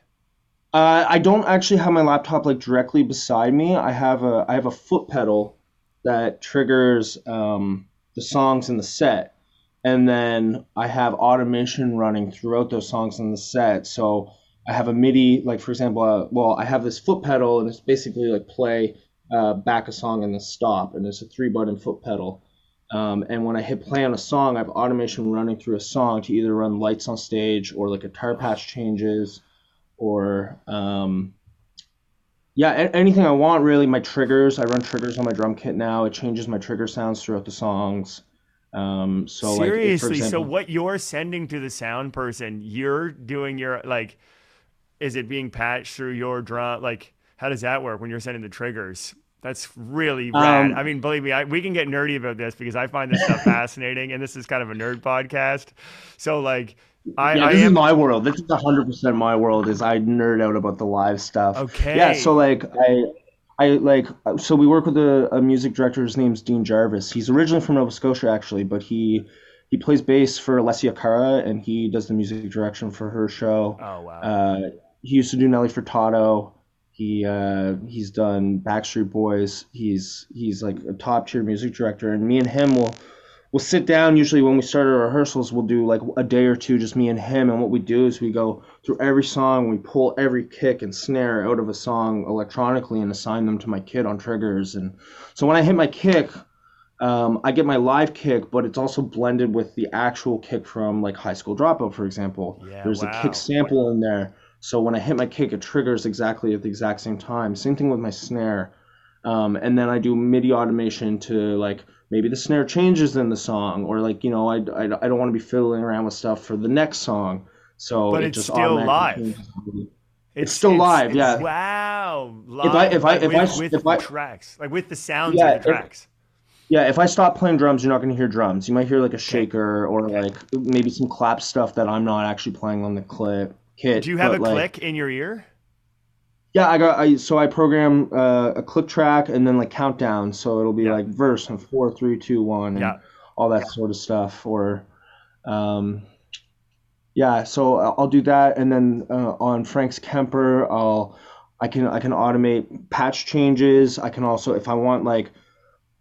Uh, I don't actually have my laptop like directly beside me. I have a I have a foot pedal that triggers um, the songs in the set, and then I have automation running throughout those songs in the set. So I have a MIDI, like for example, uh, well, I have this foot pedal, and it's basically like play, uh, back a song, and then stop, and it's a three button foot pedal. Um, and when I hit play on a song, I have automation running through a song to either run lights on stage or like guitar patch changes, or um, yeah, anything I want really. My triggers, I run triggers on my drum kit now. It changes my trigger sounds throughout the songs. Um, so seriously, like, example, so what you're sending to the sound person, you're doing your like is it being patched through your drum? Like, how does that work when you're sending the triggers? That's really rad. Um, I mean, believe me, I, we can get nerdy about this because I find this stuff (laughs) fascinating, and this is kind of a nerd podcast. So, like, I, yeah, I this am... is my world. This is hundred percent my world. Is I nerd out about the live stuff. Okay. Yeah. So like I, I like so we work with a, a music director. His name's Dean Jarvis. He's originally from Nova Scotia, actually, but he he plays bass for Alessia Cara, and he does the music direction for her show. Oh wow. Uh, he used to do Nelly Furtado. He uh, he's done Backstreet Boys. He's he's like a top tier music director, and me and him will we'll sit down. Usually when we start our rehearsals, we'll do like a day or two, just me and him. And what we do is we go through every song, we pull every kick and snare out of a song electronically and assign them to my kit on triggers. And so when I hit my kick, um, I get my live kick, but it's also blended with the actual kick from like High School Dropout, for example. Yeah, There's wow. a kick sample in there. So when I hit my kick, it triggers exactly at the exact same time. Same thing with my snare. Um, and then I do MIDI automation to like maybe the snare changes in the song, or like you know I, I, I don't want to be fiddling around with stuff for the next song. So but it it's still live. It's, it's, still it's, live, it's, yeah. Wow, live, if I if I if with, I with if I, tracks like with the sounds yeah, of the tracks. Yeah, if I stop playing drums, you're not going to hear drums. You might hear like a shaker or like maybe some clap stuff that I'm not actually playing on the clip kit. Do you have a like, click in your ear? Yeah, I got I so I program uh, a click track and then like countdown, so it'll be Yeah. like verse and four, three, two, one, and Yeah. all that sort of stuff. Or, um, yeah, so I'll I'll do that, and then uh, on Frank's Kemper, I'll I can I can automate patch changes. I can also if I want like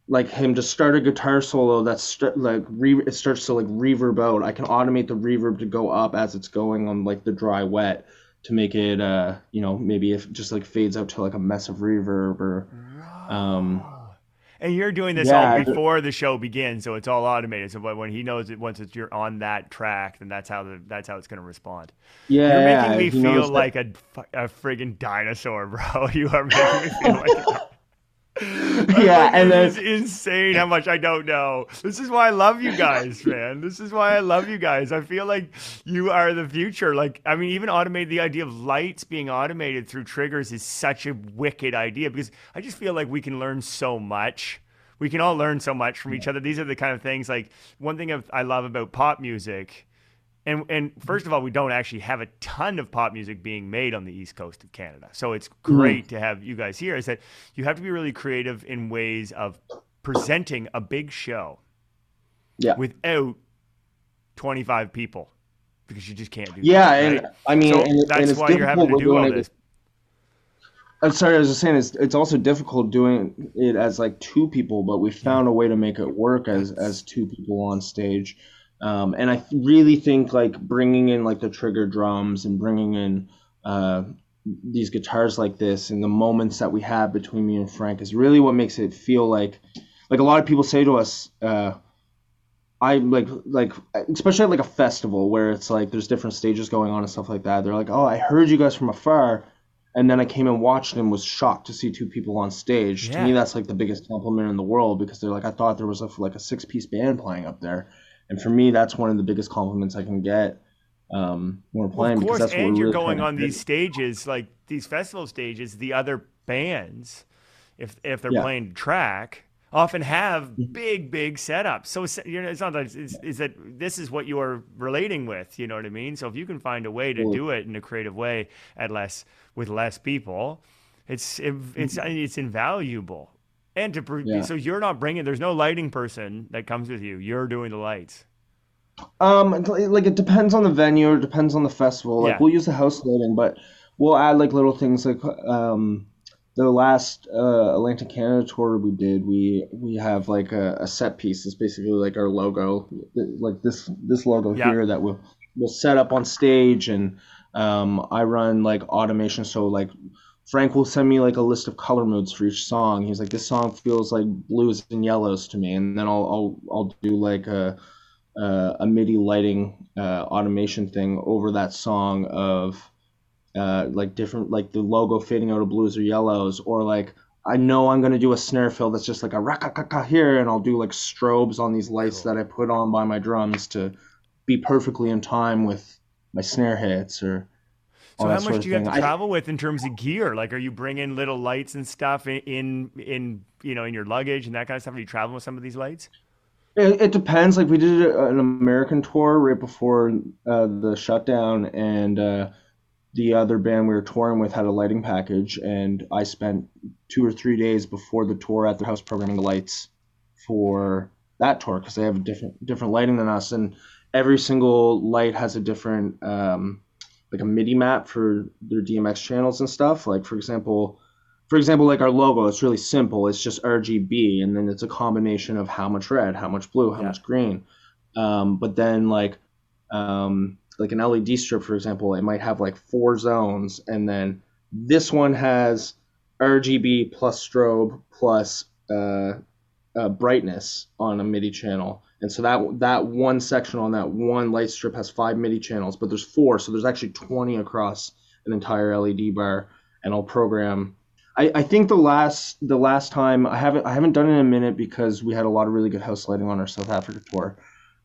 like him to start a guitar solo that's st- like re- it starts to like reverb out. I can automate the reverb to go up as it's going on like the dry wet to make it uh you know maybe if it just like fades out to like a mess of reverb or um And you're doing this Yeah, all before the show begins, so it's all automated. So when he knows it, once it's you're on that track, then that's how the that's how it's going to respond. yeah You're making me feel that- like a, fu- a friggin' dinosaur, (laughs) bro. You are making me feel like. (laughs) (laughs) Yeah, and it then- is insane how much I don't know. This is why I love you guys, man. This is why I love you guys. I feel like you are the future. Like, I mean, even automated the idea of lights being automated through triggers is such a wicked idea because I just feel like we can learn so much. We can all learn so much from each other. These are the kind of things like one thing I love about pop music and and first of all, we don't actually have a ton of pop music being made on the east coast of Canada. So it's hmm. great to have you guys here. Is that you have to be really creative in ways of presenting a big show yeah without 25 people because you just can't do yeah that, and right? I mean So and, that's and it's why you're having to do all doing it- this. I'm sorry, I was just saying it's it's also difficult doing it as like two people, but we found a way to make it work as as two people on stage. Um, and I really think like bringing in like the trigger drums and bringing in uh, these guitars like this and the moments that we have between me and Frank is really what makes it feel like like a lot of people say to us. Uh, I like like especially at like a festival where it's like there's different stages going on and stuff like that. They're like, "Oh, I heard you guys from afar." and then I came and watched and was shocked to see two people on stage. Yeah. To me, that's like the biggest compliment in the world because they're like, I thought there was a, like a six piece band playing up there, and for me, that's one of the biggest compliments I can get um, when we're Well, playing of course, because that's what and you're really going on these stages, like these festival stages. The other bands, if if they're Yeah. playing track, often have Mhm. big, big setups. So it's- you know, it's not that it's, is that this is what you're relating with. You know what I mean? So if you can find a way to Well- do it in a creative way at less with less people, it's it, it's it's invaluable. And to pre- Mm-hmm. Yeah. so you're not bringing. There's no lighting person that comes with you. You're doing the lights. Um, like it depends on the venue, it depends on the festival. Like Yeah. we'll use the house lighting, but we'll add like little things like um, the last uh, Atlantic Canada tour we did, we we have like a, a set piece. It's basically like our logo, like this this logo Yeah. here that we'll we'll set up on stage, and um, I run like automation. So like Frank will send me like a list of color modes for each song. He's like, this song feels like blues and yellows to me, and then I'll I'll I'll do like a uh, a MIDI lighting uh, automation thing over that song of uh, like different like the logo fading out of blues or yellows or like I know I'm gonna do a snare fill that's just like a rakakaka here and I'll do like strobes on these lights Cool. that I put on by my drums to be perfectly in time with my snare hits or So how much do you have to I- travel with in terms of gear? Like, are you bringing little lights and stuff in, in, in you know, in your luggage and that kind of stuff? Are you traveling with some of these lights? It, it depends. Like we did an American tour right before uh, the shutdown, and uh, the other band we were touring with had a lighting package, and I spent two or three days before the tour at their house programming the lights for that tour because they have a different different lighting than us, and every single light has a different um, like a MIDI map for their DMX channels and stuff. Like for example, for example, like our logo, it's really simple. It's just RGB, and then it's a combination of how much red, how much blue, how Yeah. much green. Um, but then like um, like an LED strip, for example, it might have like four zones, and then this one has RGB plus strobe plus uh, uh, brightness on a MIDI channel. And so that that one section on that one light strip has five MIDI channels, but there's four, so there's actually 20 across an entire LED bar. And I'll program. I, I think the last the last time I haven't I haven't done it in a minute because we had a lot of really good house lighting on our South Africa tour.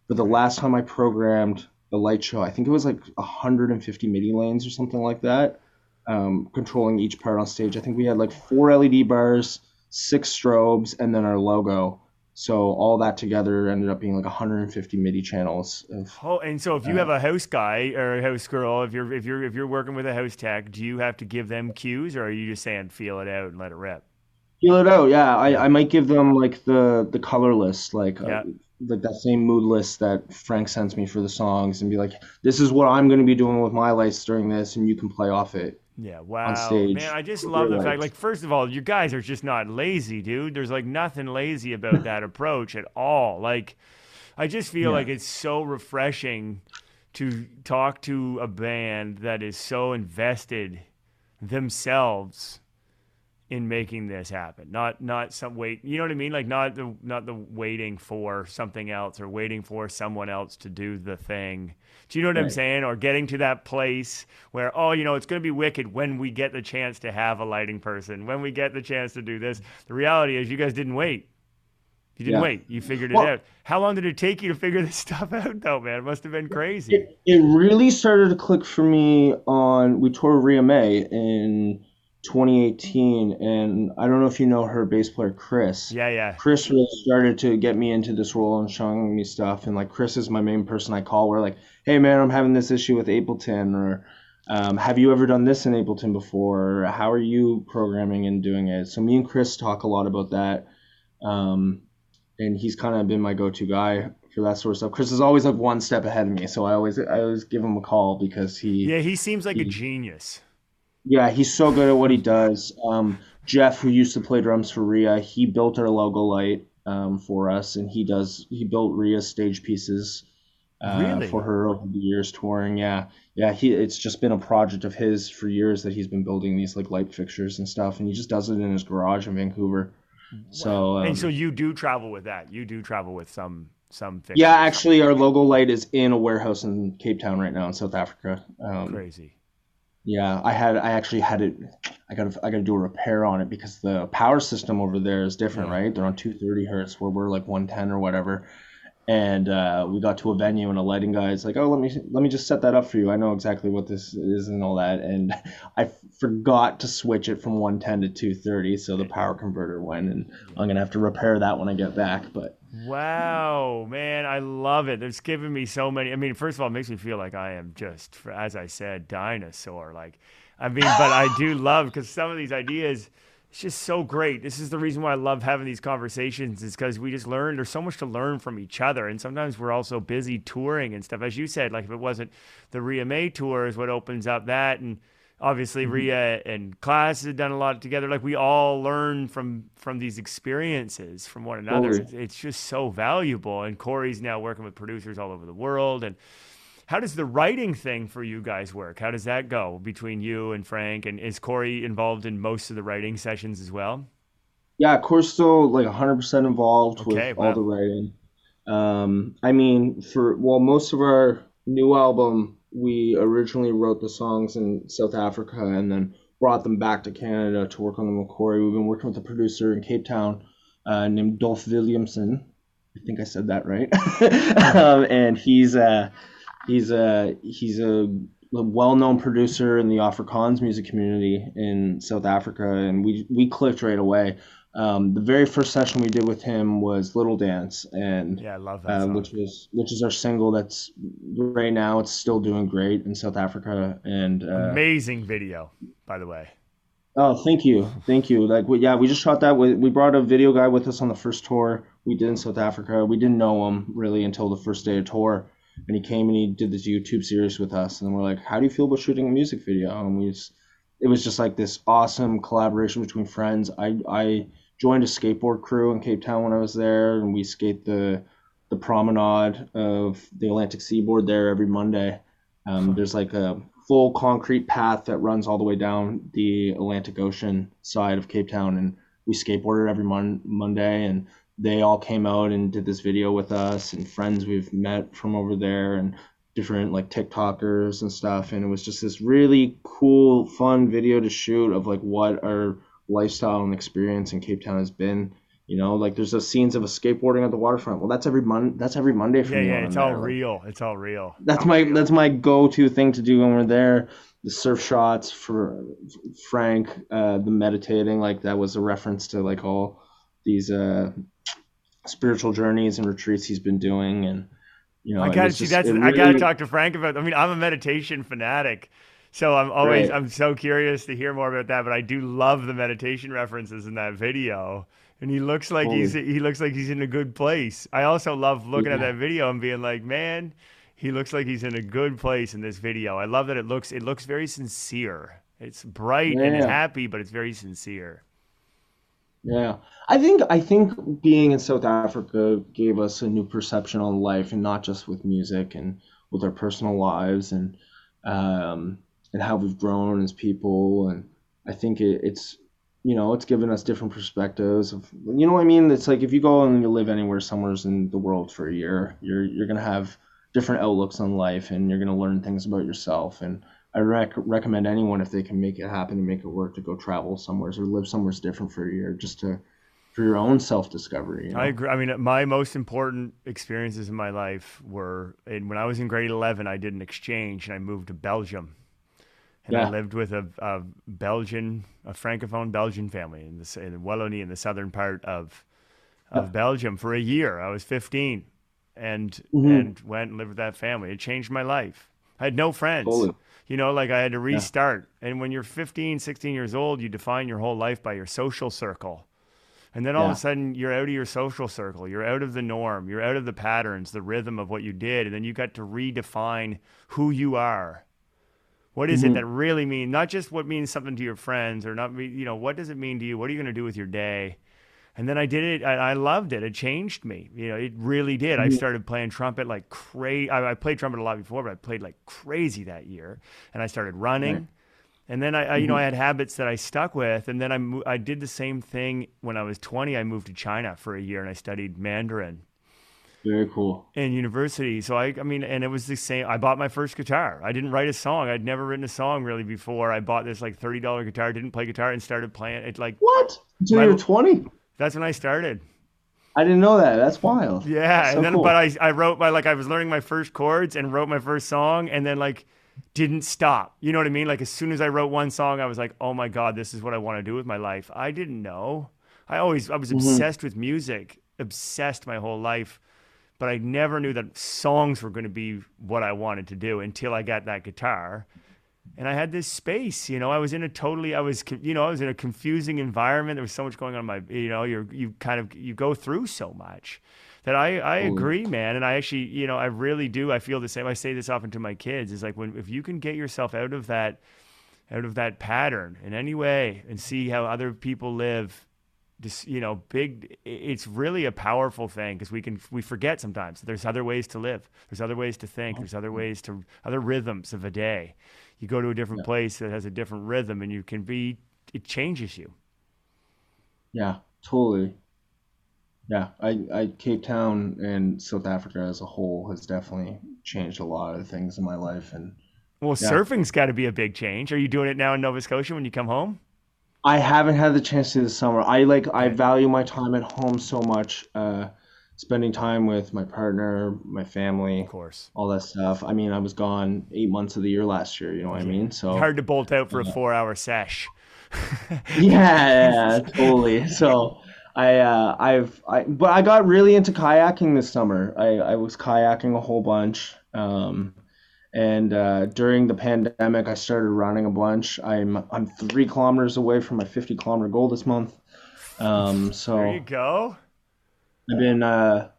But the last time I programmed the light show, I think it was like 150 MIDI lanes or something like that, um, controlling each part on stage. I think we had like four LED bars, six strobes, and then our logo. So all that together ended up being like 150 MIDI channels. Of, oh, and so if you uh, have a house guy or a house girl, if you're if you're if you're working with a house tech, do you have to give them cues, or are you just saying feel it out and let it rip? Feel it out, yeah. I, I might give them like the the color list, like uh, yeah. uh, like that same mood list that Frank sends me for the songs, and be like, this is what I'm going to be doing with my lights during this, and you can play off it. Yeah, wow, man! I just love the fact. Like, first of all, you guys are just not lazy, dude. There's like nothing lazy about (laughs) that approach at all. Like, I just feel yeah. like it's so refreshing to talk to a band that is so invested themselves in making this happen. Not not some wait, you know what I mean? Like not the not the waiting for something else or waiting for someone else to do the thing. Do you know what right. I'm saying? Or getting to that place where oh, you know, it's going to be wicked when we get the chance to have a lighting person, when we get the chance to do this. The reality is you guys didn't wait. You didn't yeah. wait. You figured it well, out. How long did it take you to figure this (laughs) stuff out, though, man? It must have been crazy. It, it really started to click for me on we toured Ria Mae in 2018 and i don't know if you know her bass player chris. Yeah yeah. Chris really started to get me into this role and showing me stuff and like chris is my main person i call where like hey man i'm having this issue with ableton or um, have you ever done this in ableton before? Or how are you programming and doing it? So me and chris talk a lot about that um, and he's kind of been my go-to guy for that sort of stuff. Chris is always like one step ahead of me so i always i always give him a call because he yeah he seems like he, a genius yeah, he's so good at what he does. Um, Jeff, who used to play drums for Ria, he built our logo light um, for us, and he does he built Ria's stage pieces uh, really? for her over the years touring. Yeah, yeah, he it's just been a project of his for years that he's been building these like light fixtures and stuff, and he just does it in his garage in Vancouver. So um, and so you do travel with that. You do travel with some some fixtures. Yeah, actually, our logo light is in a warehouse in Cape Town right now in South Africa. Um, Crazy. Yeah, I had I actually had it. I got I got to do a repair on it because the power system over there is different, yeah. right? They're on 230 hertz where we're like 110 or whatever. And uh, we got to a venue and a lighting guy is like, "Oh, let me let me just set that up for you. I know exactly what this is and all that." And (laughs) I forgot to switch it from 110 to 230, so the power converter went, and I'm gonna have to repair that when I get back. But Wow, man, I love it. It's given me so many. I mean, first of all, it makes me feel like I am just, as I said, dinosaur. Like, I mean, but I do (laughs) love because some of these ideas, it's just so great. This is the reason why I love having these conversations, is because we just learn. There's so much to learn from each other, and sometimes we're also busy touring and stuff. As you said, like if it wasn't the Ria tour, is what opens up that and obviously mm-hmm. Ria and Class have done a lot together. Like we all learn from from these experiences from one another. It's, it's, just so valuable. And Corey's now working with producers all over the world. And how does the writing thing for you guys work? How does that go between you and Frank? And is Corey involved in most of the writing sessions as well? Yeah, Corey's still like 100% involved okay, with wow. all the writing. Um, I mean, for well, most of our new album we originally wrote the songs in South Africa and then brought them back to Canada to work on the Corey. We've been working with a producer in Cape Town uh, named Dolph Williamson. I think I said that right. (laughs) um, and he's a he's a he's a well-known producer in the Afrikaans music community in South Africa, and we we clicked right away. Um, the very first session we did with him was Little Dance, and yeah, I love that, uh, which was which is our single that's right now it's still doing great in South Africa, and uh, amazing video, by the way. Oh, thank you, thank you. Like, we, yeah, we just shot that. With, we brought a video guy with us on the first tour we did in South Africa. We didn't know him really until the first day of tour, and he came and he did this YouTube series with us, and we're like, "How do you feel about shooting a music video?" And we just, it was just like this awesome collaboration between friends. I I joined a skateboard crew in Cape Town when I was there, and we skate the the promenade of the Atlantic seaboard there every Monday. Um, there's like a full concrete path that runs all the way down the Atlantic Ocean side of Cape Town, and we skateboarded every mon- Monday. And they all came out and did this video with us, and friends we've met from over there, and different like TikTokers and stuff. And it was just this really cool, fun video to shoot of like what our lifestyle and experience in Cape Town has been. You know, like there's those scenes of a skateboarding at the waterfront. Well, that's every mon- That's every Monday for yeah, me. Yeah, it's all there. real. It's all real. That's my that's my go-to thing to do when we're there. The surf shots for Frank, uh, the meditating, like that was a reference to like all these uh, spiritual journeys and retreats he's been doing, and you know, I got was to just- that's it I got to talk to Frank about. I mean, I'm a meditation fanatic, so I'm always Right. I'm so curious to hear more about that. But I do love the meditation references in that video, and he looks like he's he looks like he's in a good place. I also love looking at that video and being like, man, he looks like he's in a good place in this video. I love that it looks it looks very sincere. It's bright and Yeah. happy, but it's very sincere. Yeah, I think I think being in South Africa gave us a new perception on life, and not just with music and with our personal lives and um, and how we've grown as people. And I think it, it's you know it's given us different perspectives of you know what I mean. It's like if you go and you live anywhere, somewhere in the world for a year, you're you're gonna have different outlooks on life, and you're gonna learn things about yourself. And I rec- recommend anyone if they can make it happen and make it work to go travel somewhere or live somewhere different for a year just to for your own self discovery. You know? I agree. I mean, my most important experiences in my life were in, when I was in grade 11, I did an exchange and I moved to Belgium. And I lived with a, a Belgian, a francophone Belgian family in, the, in Wallonie, in the southern part of of Belgium for a year. I was 15 and Mhm. and went and lived with that family. It changed my life. I had no friends. You know, like I had to restart. And when you're 15, 16 years old, you define your whole life by your social circle. And then all of a sudden, you're out of your social circle. You're out of the norm. You're out of the patterns, the rhythm of what you did. And then you got to redefine who you are. What is Mm-hmm. it that really means, not just what means something to your friends or not, you know, what does it mean to you? What are you going to do with your day? And then I did it. and I loved it. It changed me. You know, it really did. Mm-hmm. I started playing trumpet like crazy. I, I played trumpet a lot before, but I played like crazy that year. And I started running. Right. And then I, I, you know, I had habits that I stuck with. And then I, mo- I did the same thing when I was 20. I moved to China for a year and I studied Mandarin Very cool. in university. So I, I mean, and it was the same. I bought my first guitar. I didn't write a song. I'd never written a song really before. I bought this like thirty dollar guitar. Didn't play guitar and started playing it. Like What? Until My- you were 20? that's when I started. I didn't know that. That's wild. Yeah, So and then cool. but I I wrote my like I was learning my first chords and wrote my first song and then like didn't stop. You know what I mean? Like as soon as I wrote one song, I was like, "Oh my god, this is what I want to do with my life." I didn't know. I always I was Mm-hmm. obsessed with music, obsessed my whole life, but I never knew that songs were going to be what I wanted to do until I got that guitar. And I had this space, you know. I was in a totally, I was, you know, I was in a confusing environment. There was so much going on in my, you know, you're, you kind of, you go through so much that I, I agree, man. And I actually, you know, I really do. I feel the same. I say this often to my kids is like when, if you can get yourself out of that, out of that pattern in any way and see how other people live, just, you know, big, it's really a powerful thing because we can, we forget sometimes that there's other ways to live. There's other ways to think. There's other ways to, other rhythms of a day. You go to a different place that has a different rhythm and you can be, it changes you. Yeah, totally. Yeah, I, I Cape Town and South Africa as a whole has definitely changed a lot of things in my life, and Well, Yeah. surfing's got to be a big change. Are you doing it now in Nova Scotia when you come home? I haven't had the chance to this summer. I like I value my time at home so much, uh, spending time with my partner, my family, Of course. all that stuff. I mean, I was gone eight months of the year last year. You know what I mean? So Hard to bolt out for a four hour sesh. (laughs) yeah, yeah, (laughs) totally. So I uh, I've I but I got really into kayaking this summer. I I was kayaking a whole bunch. Um, and uh, during the pandemic, I started running a bunch. I'm I'm three kilometers away from my 50 kilometer goal this month. Um, so There you go. I've been, uh,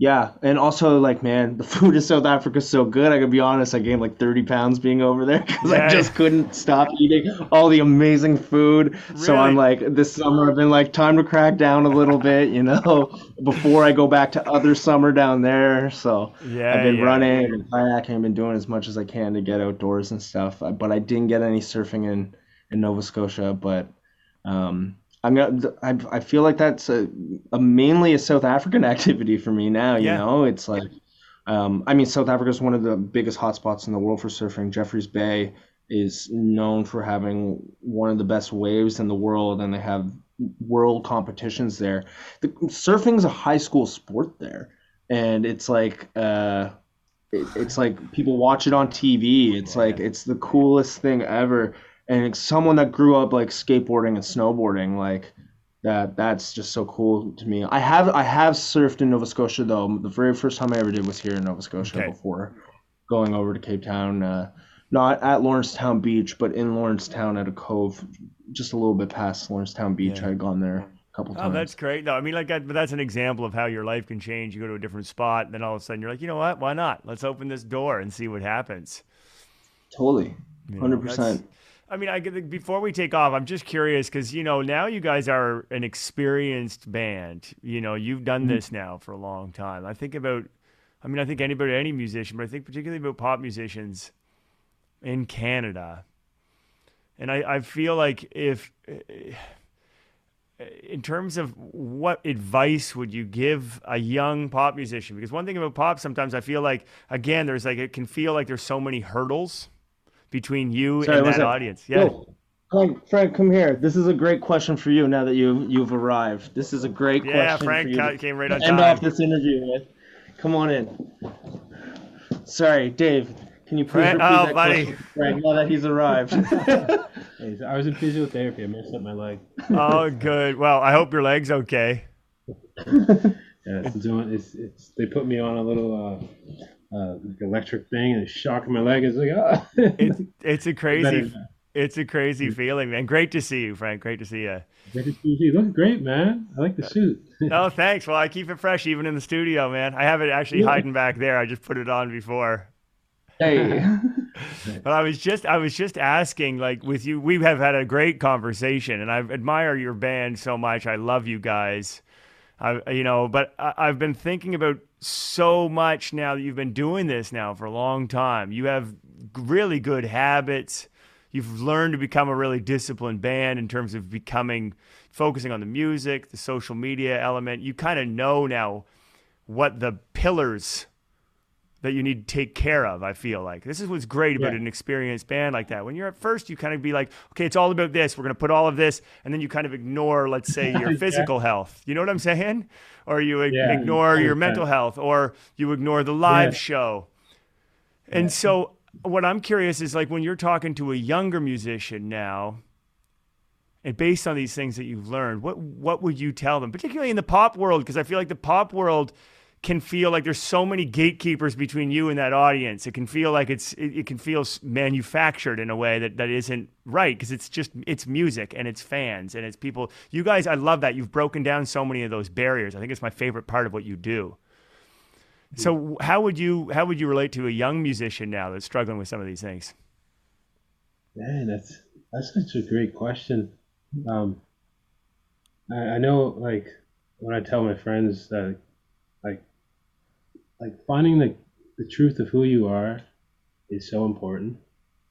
yeah, and also like, man, the (laughs) food in South Africa is so good. I gotta be honest, I gained like 30 pounds being over there (laughs) because Yeah. I just couldn't stop eating all the amazing food. So I'm like, this summer I've been like, time to crack down a little bit, you know, (laughs) before I go back to other summer down there. So Yeah, I've been yeah. running and kayaking. I've been doing as much as I can to get outdoors and stuff. But I didn't get any surfing in in Nova Scotia. But um, I'm gonna. I, I feel like that's a, a mainly a South African (laughs) activity for me now. You Yeah. know, it's like, um, I mean, South Africa is one of the biggest hotspots in the world for surfing. Jeffreys Bay is known for having one of the best waves in the world, and they have world competitions there. The, surfing is a high school sport there, and it's like. Uh, it, it's like people watch it on TV. It's like it's the coolest thing ever. And someone that grew up like skateboarding and snowboarding, like that that's just so cool to me. I have I have surfed in Nova Scotia though. The very first time I ever did was here in Nova Scotia Okay. before going over to Cape Town. Uh, not at Lawrencetown Beach, but in Lawrencetown at a cove, just a little bit past Lawrencetown Beach. Yeah. I had gone there a couple times. Oh, that's great. No, I mean, like, that, but that's an example of how your life can change. You go to a different spot, and then all of a sudden you're like, you know what? Why not? Let's open this door and see what happens. totally, You know, hundred that's- percent. I mean, I before we take off, I'm just curious because you know now you guys are an experienced band. You know, you've done Mm-hmm. this now for a long time. I think about, I mean, I think anybody, any musician, but I think particularly about pop musicians in Canada. And I, I feel like if, in terms of what advice would you give a young pop musician? Because one thing about pop, sometimes I feel like, again, there's like, it can feel like there's so many hurdles between you Sorry, and what's that that? audience. Yeah. Yo, Frank, Frank, come here. This is a great question for you. Now that you you've arrived, this is a great Yeah, question. Frank for you came right on end time. off this interview with. Come on in. Sorry, Dave. Can you please Frank- repeat oh, that buddy. question, Frank? Now that he's arrived. (laughs) Hey, I was in physiotherapy. I messed up my leg. Oh, good. Well, I hope your leg's okay. (laughs) Yeah, it's doing. It's, it's they put me on a little uh, uh, like electric thing and it's shocking my leg. It's like ah. It's it's a (laughs) crazy it's a crazy feeling, man. Great to see you, Frank. Great to see you. Good to see you. You look great, man. I like the suit. No, (laughs) thanks. Well, I keep it fresh even in the studio, man. I have it actually Yeah. hiding back there. I just put it on before. hey. (laughs) But I was just I was just asking, like with you, we have had a great conversation, and I admire your band so much. I love you guys. I you know, but I, I've been thinking about so much now that you've been doing this now for a long time. You have really good habits. You've learned to become a really disciplined band in terms of becoming focusing on the music, the social media element. You kind of know now what the pillars that you need to take care of. I feel like this is what's great about Yeah. an experienced band like that. When you're at first, you kind of be like, okay, it's all about this. We're going to put all of this, and then you kind of ignore, let's say, (laughs) your Yeah. physical health. You know what I'm saying? Or you Yeah, ignore your mental health, or you ignore the live Yeah. show. And so, what I'm curious is like when you're talking to a younger musician now, and based on these things that you've learned, what what would you tell them, particularly in the pop world? Because I feel like the pop world can feel like there's so many gatekeepers between you and that audience. It can feel like it's it, it can feel manufactured in a way that, that isn't right because it's just it's music and it's fans and it's people. You guys, I love that you've broken down so many of those barriers. I think it's my favorite part of what you do. So how would you how would you relate to a young musician now that's struggling with some of these things? Man, that's that's such a great question. Um, I, I know, like when I tell my friends that, like, like finding the the truth of who you are is so important.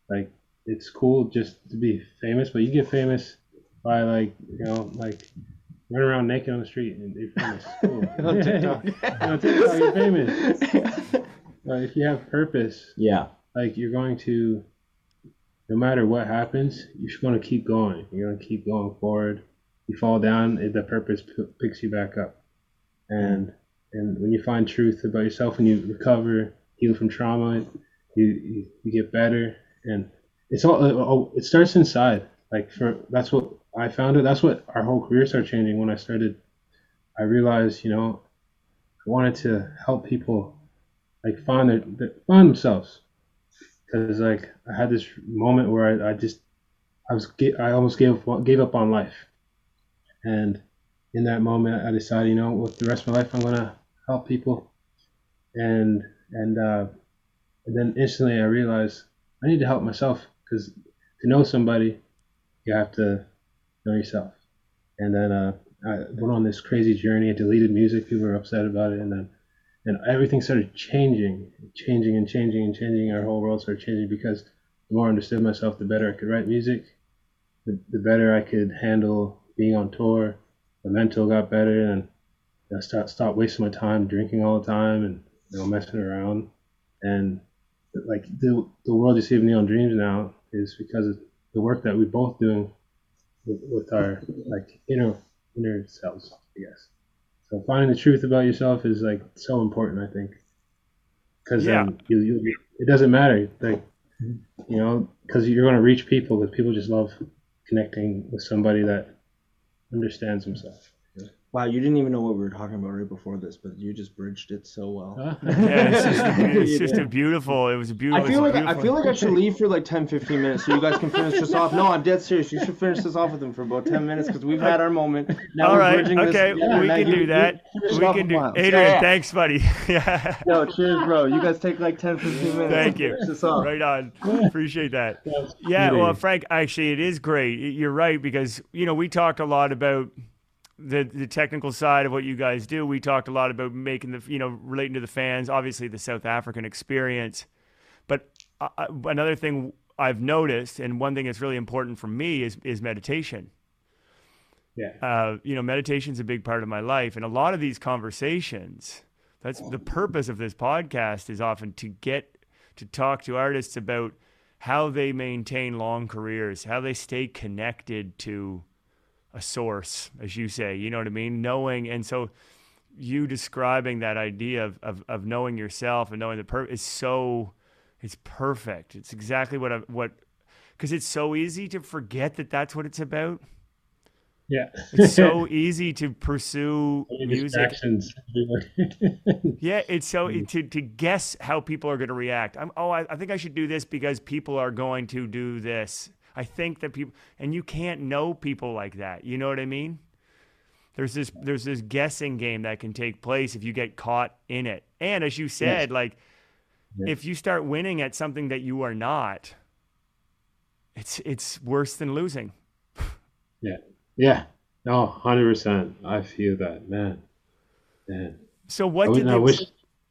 Like, it's cool just to be famous, but you get famous by like, you know, like running around naked on the street and you're famous. (laughs) Cool. (laughs) On TikTok. (laughs) on TikTok, you're famous. But if you have purpose, yeah. like you're going to no matter what happens you're just going to keep going you're going to keep going forward you fall down it- the purpose p- picks you back up and and when you find truth about yourself and you recover heal from trauma you you, you get better. And it's all it, starts inside. Like for that's what i found it. That's what our whole career started changing when i started. I realized you know i wanted to help people like find their, find themselves. Because like I had this moment where I, I just I was I almost gave gave up on life, and in that moment I decided you know with the rest of my life I'm gonna help people, and and uh, and then instantly I realized I need to help myself because to know somebody you have to know yourself, and then uh, I went on this crazy journey. I deleted music. People were upset about it, and then and everything started changing, changing and changing and changing. Our whole world started changing because the more I understood myself, the better I could write music, the, the better I could handle being on tour. The mental got better, and I stopped stopped wasting my time drinking all the time and you know messing around. And like the the world you see of Neon Dreams now is because of the work that we're both doing with, with our like inner inner selves, I guess. So finding the truth about yourself is like so important, I think, because Yeah. um, you, you, it doesn't matter, like you know, because you're going to reach people because people just love connecting with somebody that understands himself. Wow, you didn't even know what we were talking about right before this, but you just bridged it so well. (laughs) Yeah, it's just, a, (laughs) it's just a beautiful. It was a beautiful. I feel like a I beautiful- feel like I should leave for like 10, 15 minutes so you guys can finish this off. No, I'm dead serious. You should finish this off with them for about ten minutes because we've had our moment. Now All we're right, bridging this- okay, yeah, we can you- do that. We can do. Adrian, Yeah. thanks, buddy. (laughs) yeah. Yo, cheers, bro. You guys take like 10, 15 minutes. Thank you. this off. Right on. Appreciate that. Yeah, Really. well, Frank, actually, it is great. You're right because you know we talked a lot about the the technical side of what you guys do. We talked a lot about making the you know relating to the fans, obviously the South African experience. But uh, uh, another thing I've noticed, and one thing that's really important for me is is meditation. Yeah. Uh, you know, meditation's a big part of my life, and a lot of these conversations. That's the purpose of this podcast is often to get to talk to artists about how they maintain long careers, how they stay connected to a source, as you say. You know what I mean? Knowing, and so you describing that idea of of, of knowing yourself and knowing the purpose is so it's perfect. It's exactly what I, what because it's so easy to forget that that's what it's about. Yeah. It's so (laughs) easy to pursue music. (laughs) Yeah, it's so hmm. to to guess how people are going to react. I'm oh, I, I think I should do this because people are going to do this. I think that people and you can't know people like that. You know what I mean? There's this there's this guessing game that can take place if you get caught in it. And as you said, like Yeah. if you start winning at something that you are not, it's it's worse than losing. (laughs) yeah. Yeah. No, hundred percent. I feel that, man. Man. So what I, did wish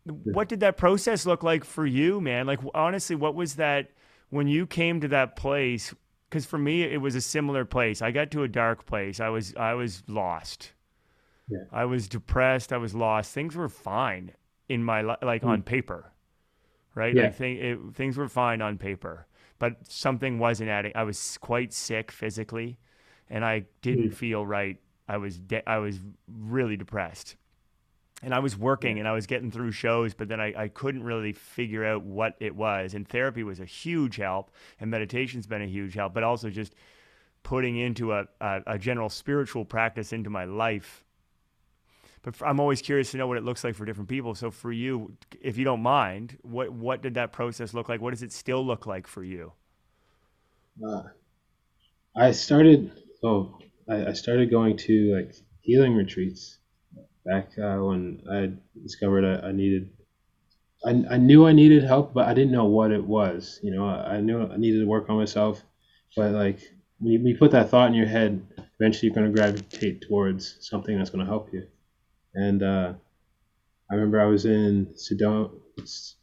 what did that process look like for you, man? Like honestly, what was that when you came to that place? Because for me, it was a similar place. I got to a dark place. I was I was lost. Yeah. I was depressed. I was lost. Things were fine in my li- like hmm. on paper, right? Yeah. Like it, things were fine on paper, but something wasn't adding. I was quite sick physically, and I didn't hmm. feel right. I was de- I was really depressed and I was working and I was getting through shows, but then I, I couldn't really figure out what it was. And therapy was a huge help, and meditation's been a huge help, but also just putting into a, a, a general spiritual practice into my life. But for, I'm always curious to know what it looks like for different people. So for you, if you don't mind, what what did that process look like? What does it still look like for you? uh, I started oh I, I started going to like healing retreats back uh, when I discovered I, I needed I, I knew I needed help but I didn't know what it was you know I, I knew I needed to work on myself but like when you, when you put that thought in your head eventually you're going to gravitate towards something that's going to help you and uh, I remember I was in Sedona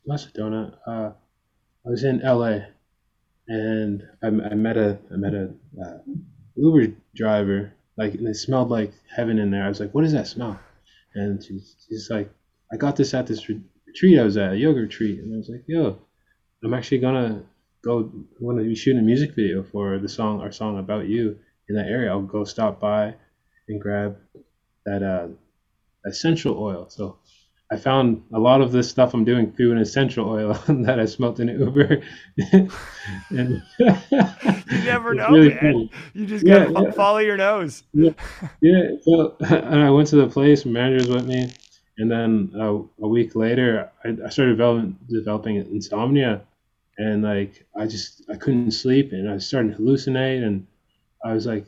not Sedona uh, I was in LA and I, I met a I met a uh, Uber driver like and it smelled like heaven in there. I was like, what is that smell? And she's, she's like, I got this at this retreat I was at, a yoga retreat, and I was like, yo, I'm actually gonna go. I'm gonna be shooting a music video for the song, our song about you in that area. I'll go stop by and grab that uh, essential oil. So I found a lot of this stuff I'm doing through an essential oil (laughs) that I smelt in an Uber. (laughs) and You never know, really man. cool. You just Yeah, gotta yeah. follow your nose. Yeah, so (laughs) and I went to the place, manager's with me, and then uh, a week later, I, I started developing, developing insomnia, and like I just I couldn't sleep, and I was starting to hallucinate, and I was like,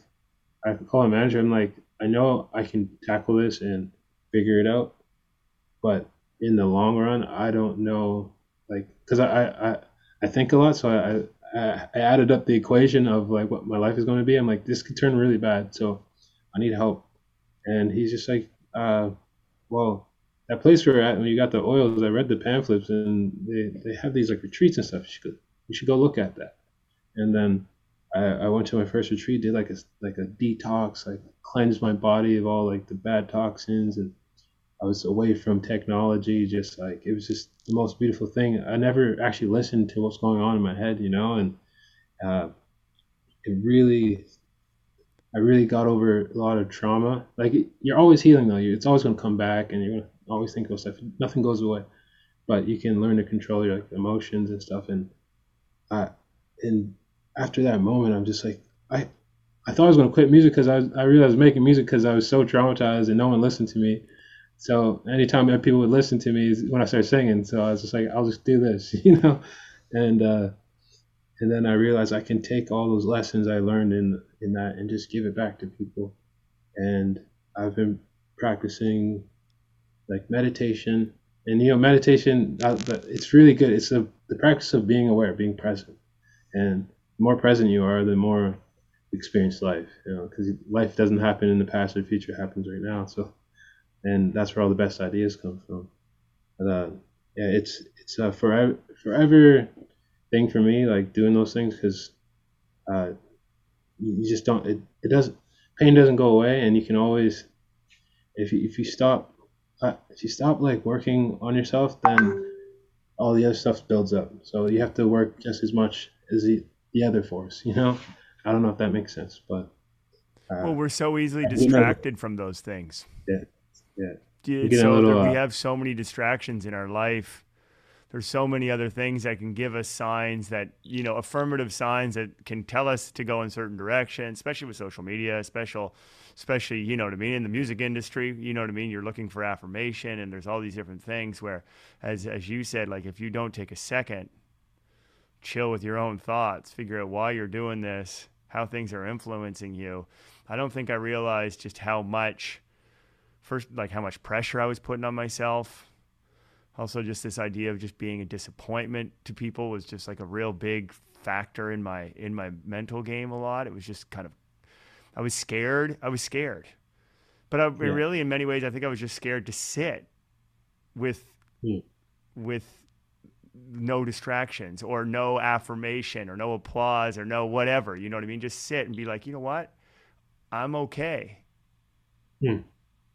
I called a manager, I'm like, I know I can tackle this and figure it out, but in the long run, I don't know, like, because I, I I think a lot, so I. I I added up the equation of like what my life is going to be. I'm like, this could turn really bad. So I need help. And he's just like, uh, well, that place we're at, when you got the oils, I read the pamphlets and they, they have these like retreats and stuff. You should, you should go look at that. And then I, I went to my first retreat, did like a, like a detox, like cleansed my body of all like the bad toxins. And I was away from technology, just like, it was just the most beautiful thing. I never actually listened to what's going on in my head, you know, and, uh, it really I really got over a lot of trauma. Like you're always healing though. It's always going to come back, and you're going to always think about stuff. Nothing goes away, but you can learn to control your like emotions and stuff. And uh, and after that moment, I'm just like I I thought I was gonna quit music because I, I realized I was making music because I was so traumatized and no one listened to me. So anytime people would listen to me when I started singing. So I was just like, I'll just do this, (laughs) you know, and uh, and then I realized I can take all those lessons I learned in in that and just give it back to people. And I've been practicing like meditation, and you know, meditation. Uh, it's really good. It's a, the practice of being aware, being present, and the more present you are, the more you experience life. You know, because life doesn't happen in the past or future; it happens right now. So, and that's where all the best ideas come from. But, uh, yeah, it's it's a forever forever thing for me, like doing those things, because uh, you just don't. It, it doesn't. Pain doesn't go away, and you can always, if you if you stop, uh, if you stop like working on yourself, then all the other stuff builds up. So you have to work just as much as the the other force. You know, I don't know if that makes sense, but. Uh, well, we're so easily distracted from those things. Yeah, yeah. So little, we uh, have so many distractions in our life. There's so many other things that can give us signs that you know affirmative signs that can tell us to go in certain directions especially with social media especially especially you know what i mean in the music industry you know what i mean? You're looking for affirmation and there's all these different things where as as you said like if you don't take a second chill with your own thoughts figure out why you're doing this how things are influencing you. I don't think i realized just how much first like how much pressure i was putting on myself. Also just this idea of just being a disappointment to people was just like a real big factor in my in my mental game a lot. It was just kind of i was scared. I was scared. But I, yeah. really in many ways i think i was just scared to sit with yeah. with no distractions or no affirmation or no applause or no whatever you know what i mean? Just sit and be like you know what? I'm okay. Yeah.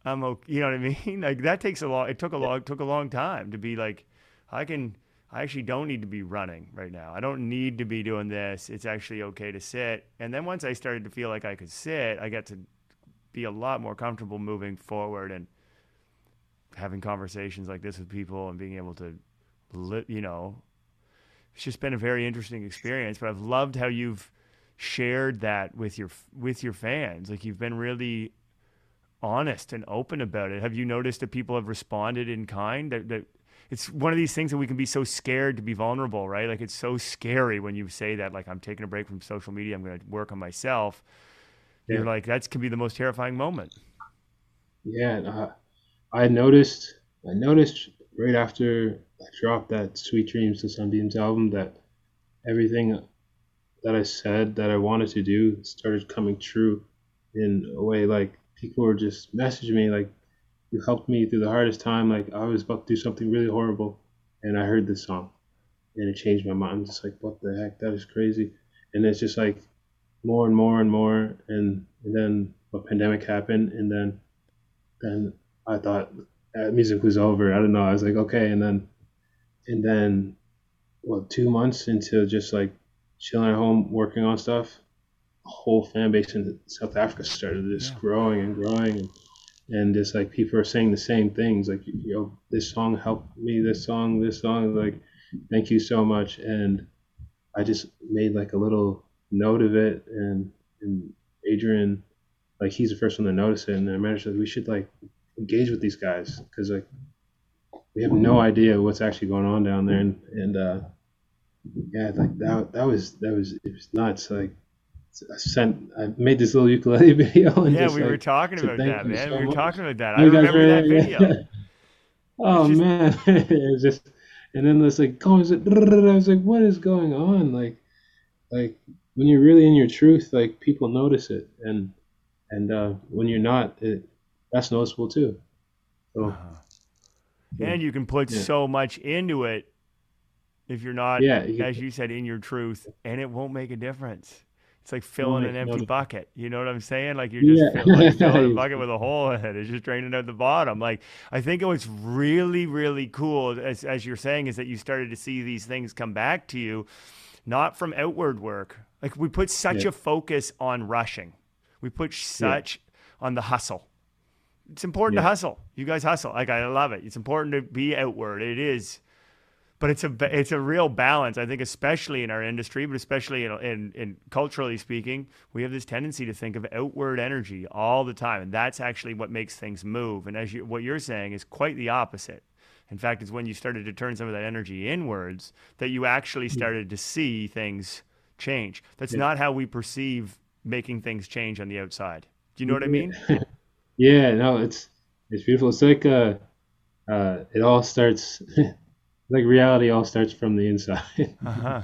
I'm okay. You know what I (laughs) mean? Like that takes a long. It took a long. Took a long time to be like, I can. I actually don't need to be running right now. I don't need to be doing this. It's actually okay to sit. And then once I started to feel like I could sit, I got to be a lot more comfortable moving forward and having conversations like this with people and being able to, you know, it's just been a very interesting experience. But I've loved how you've shared that with your with your fans. Like you've been really honest and open about it. Have you noticed that people have responded in kind? That, that it's one of these things that we can be so scared to be vulnerable, right? Like it's so scary when you say that, like I'm taking a break from social media, I'm going to work on myself. Yeah. You're like that can be the most terrifying moment. Yeah, uh, I noticed. I noticed right after I dropped that "Sweet Dreams" to Sunbeams album that everything that I said that I wanted to do started coming true in a way like people were just messaging me like, "You helped me through the hardest time. Like I was about to do something really horrible, and I heard this song, and it changed my mind. I'm just like, what the heck? That is crazy." And it's just like more and more and more, and, and then a pandemic happened, and then then I thought uh, music was over. I don't know. I was like, okay, and then and then well, Two months into just like chilling at home working on stuff whole fan base in South Africa started just yeah. growing and growing, and, and just like people are saying the same things, like you know, this song helped me, this song, this song, like thank you so much, and I just made like a little note of it, and and Adrian, like he's the first one to notice it, and I managed that we should like engage with these guys. Because like we have no idea what's actually going on down there, and and uh, yeah, like that that was that was it was nuts, like I sent I made this little ukulele (laughs) video. And yeah, we like, were talking about that, man. So we were much. talking about that. I remember that video. Yeah. (laughs) Oh just... man, (laughs) it was just, and then this like comments. I was like, what is going on? Like, like when you're really in your truth, like people notice it, and and uh, when you're not, it that's noticeable too. So, uh-huh. yeah. And you can put yeah. so much into it if you're not, yeah, you as you said, in your truth, and it won't make a difference. It's like filling an empty bucket. You know what I'm saying? Like you're just yeah. filling, like filling a (laughs) bucket with a hole in it. It's just draining out the bottom. Like I think what's really, really cool, as as you're saying, is that you started to see these things come back to you, not from outward work. Like we put such yeah. a focus on rushing. We put such yeah. on the hustle. It's important to hustle. You guys hustle. Like I love it. It's important to be outward. It is but it's a it's a real balance. I think, especially in our industry, but especially in, in, in culturally speaking, we have this tendency to think of outward energy all the time, and that's actually what makes things move. And as you, what you're saying is quite the opposite. In fact, it's when you started to turn some of that energy inwards that you actually started to see things change. That's Yeah. not how we perceive making things change on the outside. Do you know what I mean? Yeah, (laughs) no, it's it's beautiful. It's like uh, uh, it all starts (laughs) like reality all starts from the inside. (laughs) Uh-huh.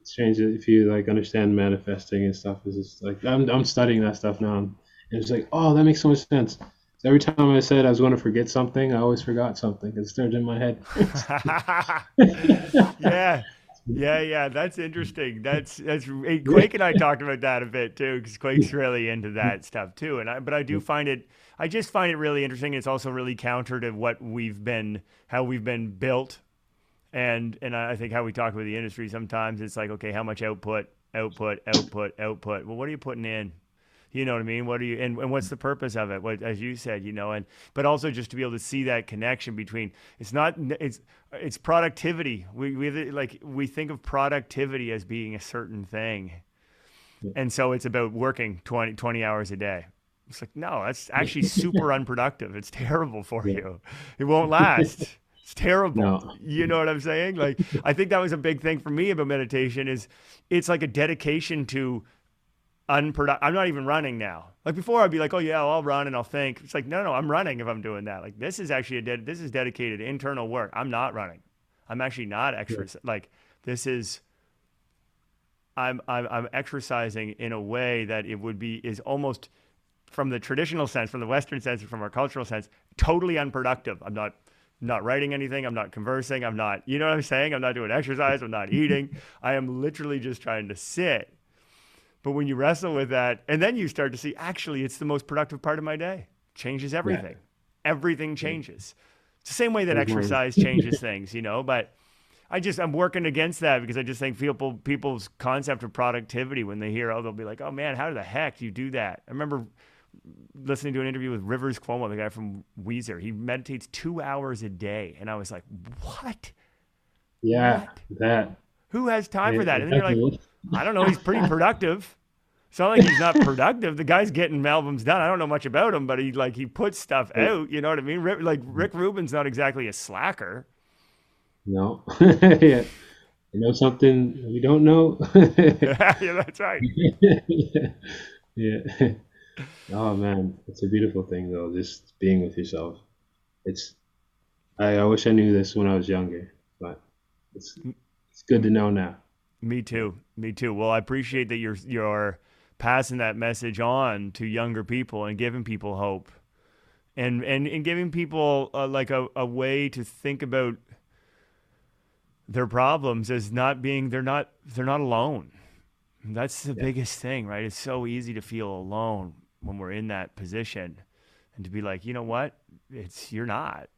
it's strange if you like understand manifesting and stuff. Is just like I'm I'm studying that stuff now, and it's like oh that makes so much sense. So every time I said I was going to forget something, I always forgot something. It started in my head. (laughs) (laughs) yeah. Yeah, yeah, that's interesting. That's that's Quake and I talked about that a bit too, because Quake's really into that stuff too. And I, but I do find it, I just find it really interesting. It's also really counter to what we've been, how we've been built, and and I think how we talk about the industry. Sometimes it's like, okay, how much output, output, output, output. Well, what are you putting in? You know what I mean? What are you and, and what's the purpose of it? What as you said, you know, and but also just to be able to see that connection between it's not it's it's productivity. We we like we think of productivity as being a certain thing. And so it's about working 20, 20 hours a day. It's like, no, that's actually (laughs) super unproductive. It's terrible for you. It won't last. It's terrible. No. You know what I'm saying? Like I think that was a big thing for me about meditation is it's like a dedication to unproductive. I'm not even running now. Like before, I'd be like, oh yeah, I'll run and I'll think. It's like, no, no, I'm running if I'm doing that. Like this is actually a ded- this is dedicated internal work. I'm not running. I'm actually not exercising. Like this is. I'm, I'm I'm exercising in a way that it would be is almost from the traditional sense, from the Western sense, from our cultural sense, totally unproductive. I'm not not writing anything. I'm not conversing. I'm not, you know what I'm saying? I'm not doing exercise. I'm not eating. (laughs) I am literally just trying to sit. But when you wrestle with that, and then you start to see, actually, it's the most productive part of my day. Changes everything. Everything changes. It's the same way that Mhm. exercise (laughs) changes things, you know. But I just I'm working against that because I just think people people's concept of productivity when they hear, oh, they'll be like, oh man, how the heck do you do that? I remember listening to an interview with Rivers Cuomo, the guy from Weezer. He meditates two hours a day, and I was like, what? Yeah, that. Who has time for that? And then you're like. I don't know. He's pretty (laughs) productive. It's not like he's not productive. The guy's getting albums done. I don't know much about him, but he like he puts stuff out. You know what I mean? Rick, like Rick Rubin's not exactly a slacker. No. (laughs) yeah. You know something we don't know? (laughs) yeah, that's right. yeah. Oh man, it's a beautiful thing though, just being with yourself. It's I, I wish I knew this when I was younger, but it's it's good to know now. Me too. Me too. Well, I appreciate that you're you're passing that message on to younger people and giving people hope, and and and giving people uh, like a, a way to think about their problems as not being they're not they're not alone. That's the biggest thing, right? It's so easy to feel alone when we're in that position, and to be like, you know what? It's you're not.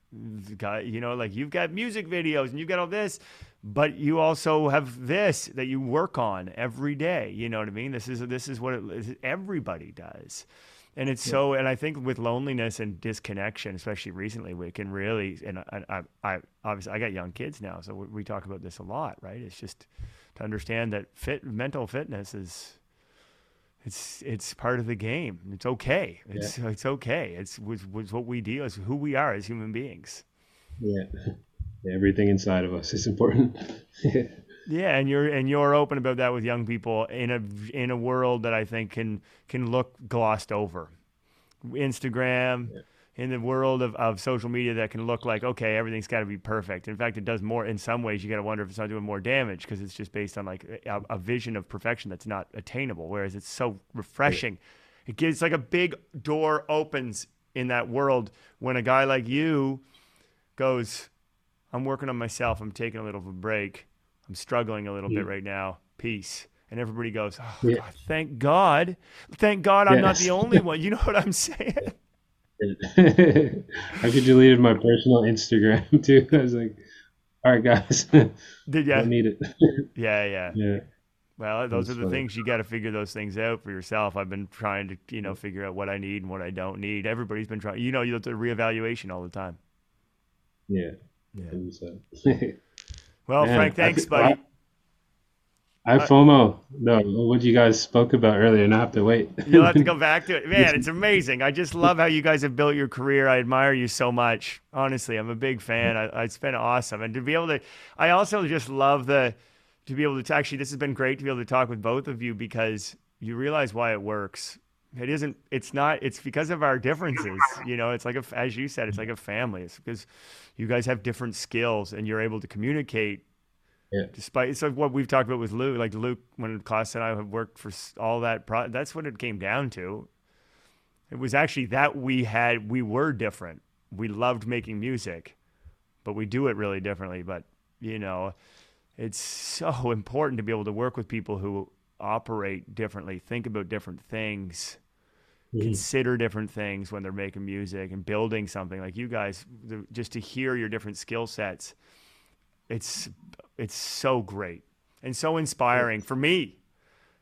Got you know like you've got music videos and you've got all this but you also have this that you work on every day. You know what i mean? This is this is what it, everybody does. And it's so and i think with loneliness and disconnection especially recently we can really and i i, I obviously i got young kids now so we, we talk about this a lot right? It's just to understand that fit mental fitness is it's it's part of the game it's okay it's it's okay it's was, was what we deal is who we are as human beings Yeah. (laughs) Everything inside of us is important. (laughs) Yeah, and you're and you're open about that with young people in a in a world that I think can can look glossed over. Instagram, in the world of, of social media that can look like okay, everything's got to be perfect. In fact, it does more in some ways. You got to wonder if it's not doing more damage because it's just based on like a, a vision of perfection that's not attainable. Whereas it's so refreshing. It gives like a big door opens in that world when a guy like you goes, I'm working on myself. I'm taking a little of a break. I'm struggling a little bit right now. Peace. And everybody goes, oh, Yeah. God, thank God. Thank God I'm not the (laughs) only one. You know what I'm saying? I actually deleted my personal Instagram (laughs) too. I was like, all right, guys, (laughs) Did I need it. (laughs) Yeah, yeah. yeah. Well, those That's are the funny. things you got to figure those things out for yourself. I've been trying to, you know, figure out what I need and what I don't need. Everybody's been trying. You know, you have to reevaluation all the time. Yeah. Yeah. 100%. Well, Man, Frank, thanks, buddy. I have FOMO. No, what you guys spoke about earlier, and I have to wait. You'll have to go (laughs) back to it. Man, it's amazing. I just love how you guys have built your career. I admire you so much. Honestly, I'm a big fan. I, it's been awesome. And to be able to, I also just love the, to be able to, actually, this has been great to be able to talk with both of you because you realize why it works. It isn't, it's not, it's because of our differences. You know, it's like, a, as you said, it's like a family. It's because you guys have different skills and you're able to communicate Yeah. despite it's like what we've talked about with Luke. Like Luke, when Klaus and I have worked for all that, pro- that's what it came down to. It was actually that we had we were different. We loved making music, but we do it really differently. But you know, it's so (laughs) important to be able to work with people who operate differently, think about different things, mm-hmm. consider different things when they're making music and building something. Like you guys, the, just to hear your different skill sets, it's it's so great and so inspiring for me.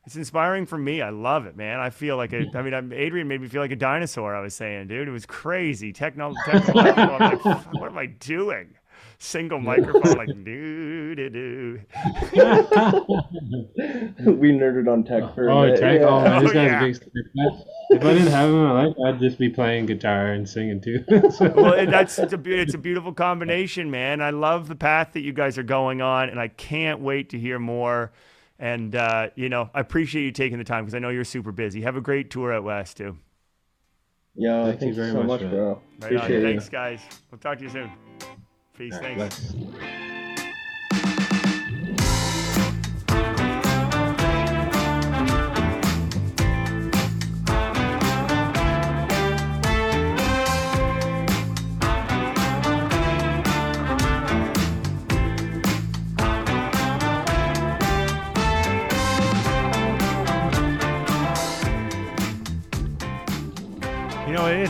It's inspiring for me. I love it, man. I feel like a, I mean, I'm, Adrian made me feel like a dinosaur. I was saying, dude, it was crazy. Techno, technological. Like, what am I doing? Single microphone, like, doo doo doo. we nerded on tech for a Oh, bit, Tech. yeah. Oh, man, this Oh, guy's yeah. big. If I, didn't have him in my life, I'd just be playing guitar and singing too. So- (laughs) well, that's it's a, it's a beautiful combination, man. I love the path that you guys are going on, and I can't wait to hear more. And uh, you know, I appreciate you taking the time because I know you're super busy. Have a great tour out west too. Yeah, Thank thank, you you very so much, much, bro. Right. Appreciate it. Thanks, guys. We'll talk to you soon. Peace. Right, Thanks. bless.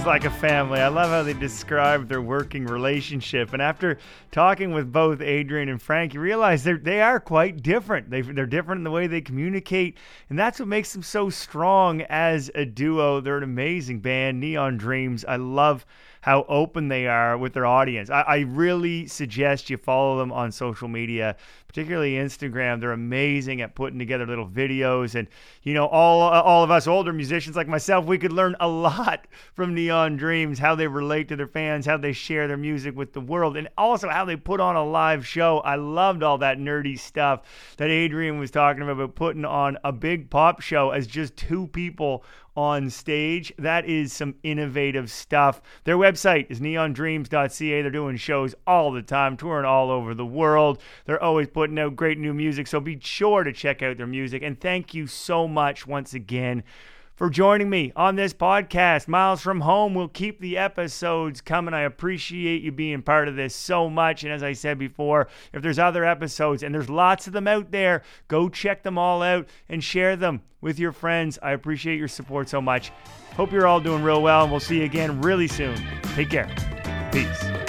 Like a family. I love how they describe their working relationship. And after talking with both Adrian and Frank, you realize they're, they are quite different. They, they're different in the way they communicate. And that's what makes them so strong as a duo. They're an amazing band, Neon Dreams. I love how open they are with their audience. I, I really suggest you follow them on social media, particularly Instagram. They're amazing at putting together little videos, and you know, all uh, all of us older musicians like myself, we could learn a lot from Neon Dreams, how they relate to their fans, how they share their music with the world, and also how they put on a live show. I loved all that nerdy stuff that Adrian was talking about, about putting on a big pop show as just two people on stage. That is some innovative stuff. Their website is neondreams.ca. They're doing shows all the time, touring all over the world. They're always putting out great new music, so be sure to check out their music. And thank you so much once again for joining me on this podcast. Myles from Home will keep the episodes coming. I appreciate you being part of this so much. And as I said before, if there's other episodes, and there's lots of them out there, go check them all out and share them with your friends. I appreciate your support so much. Hope you're all doing real well, and we'll see you again really soon. Take care. Peace.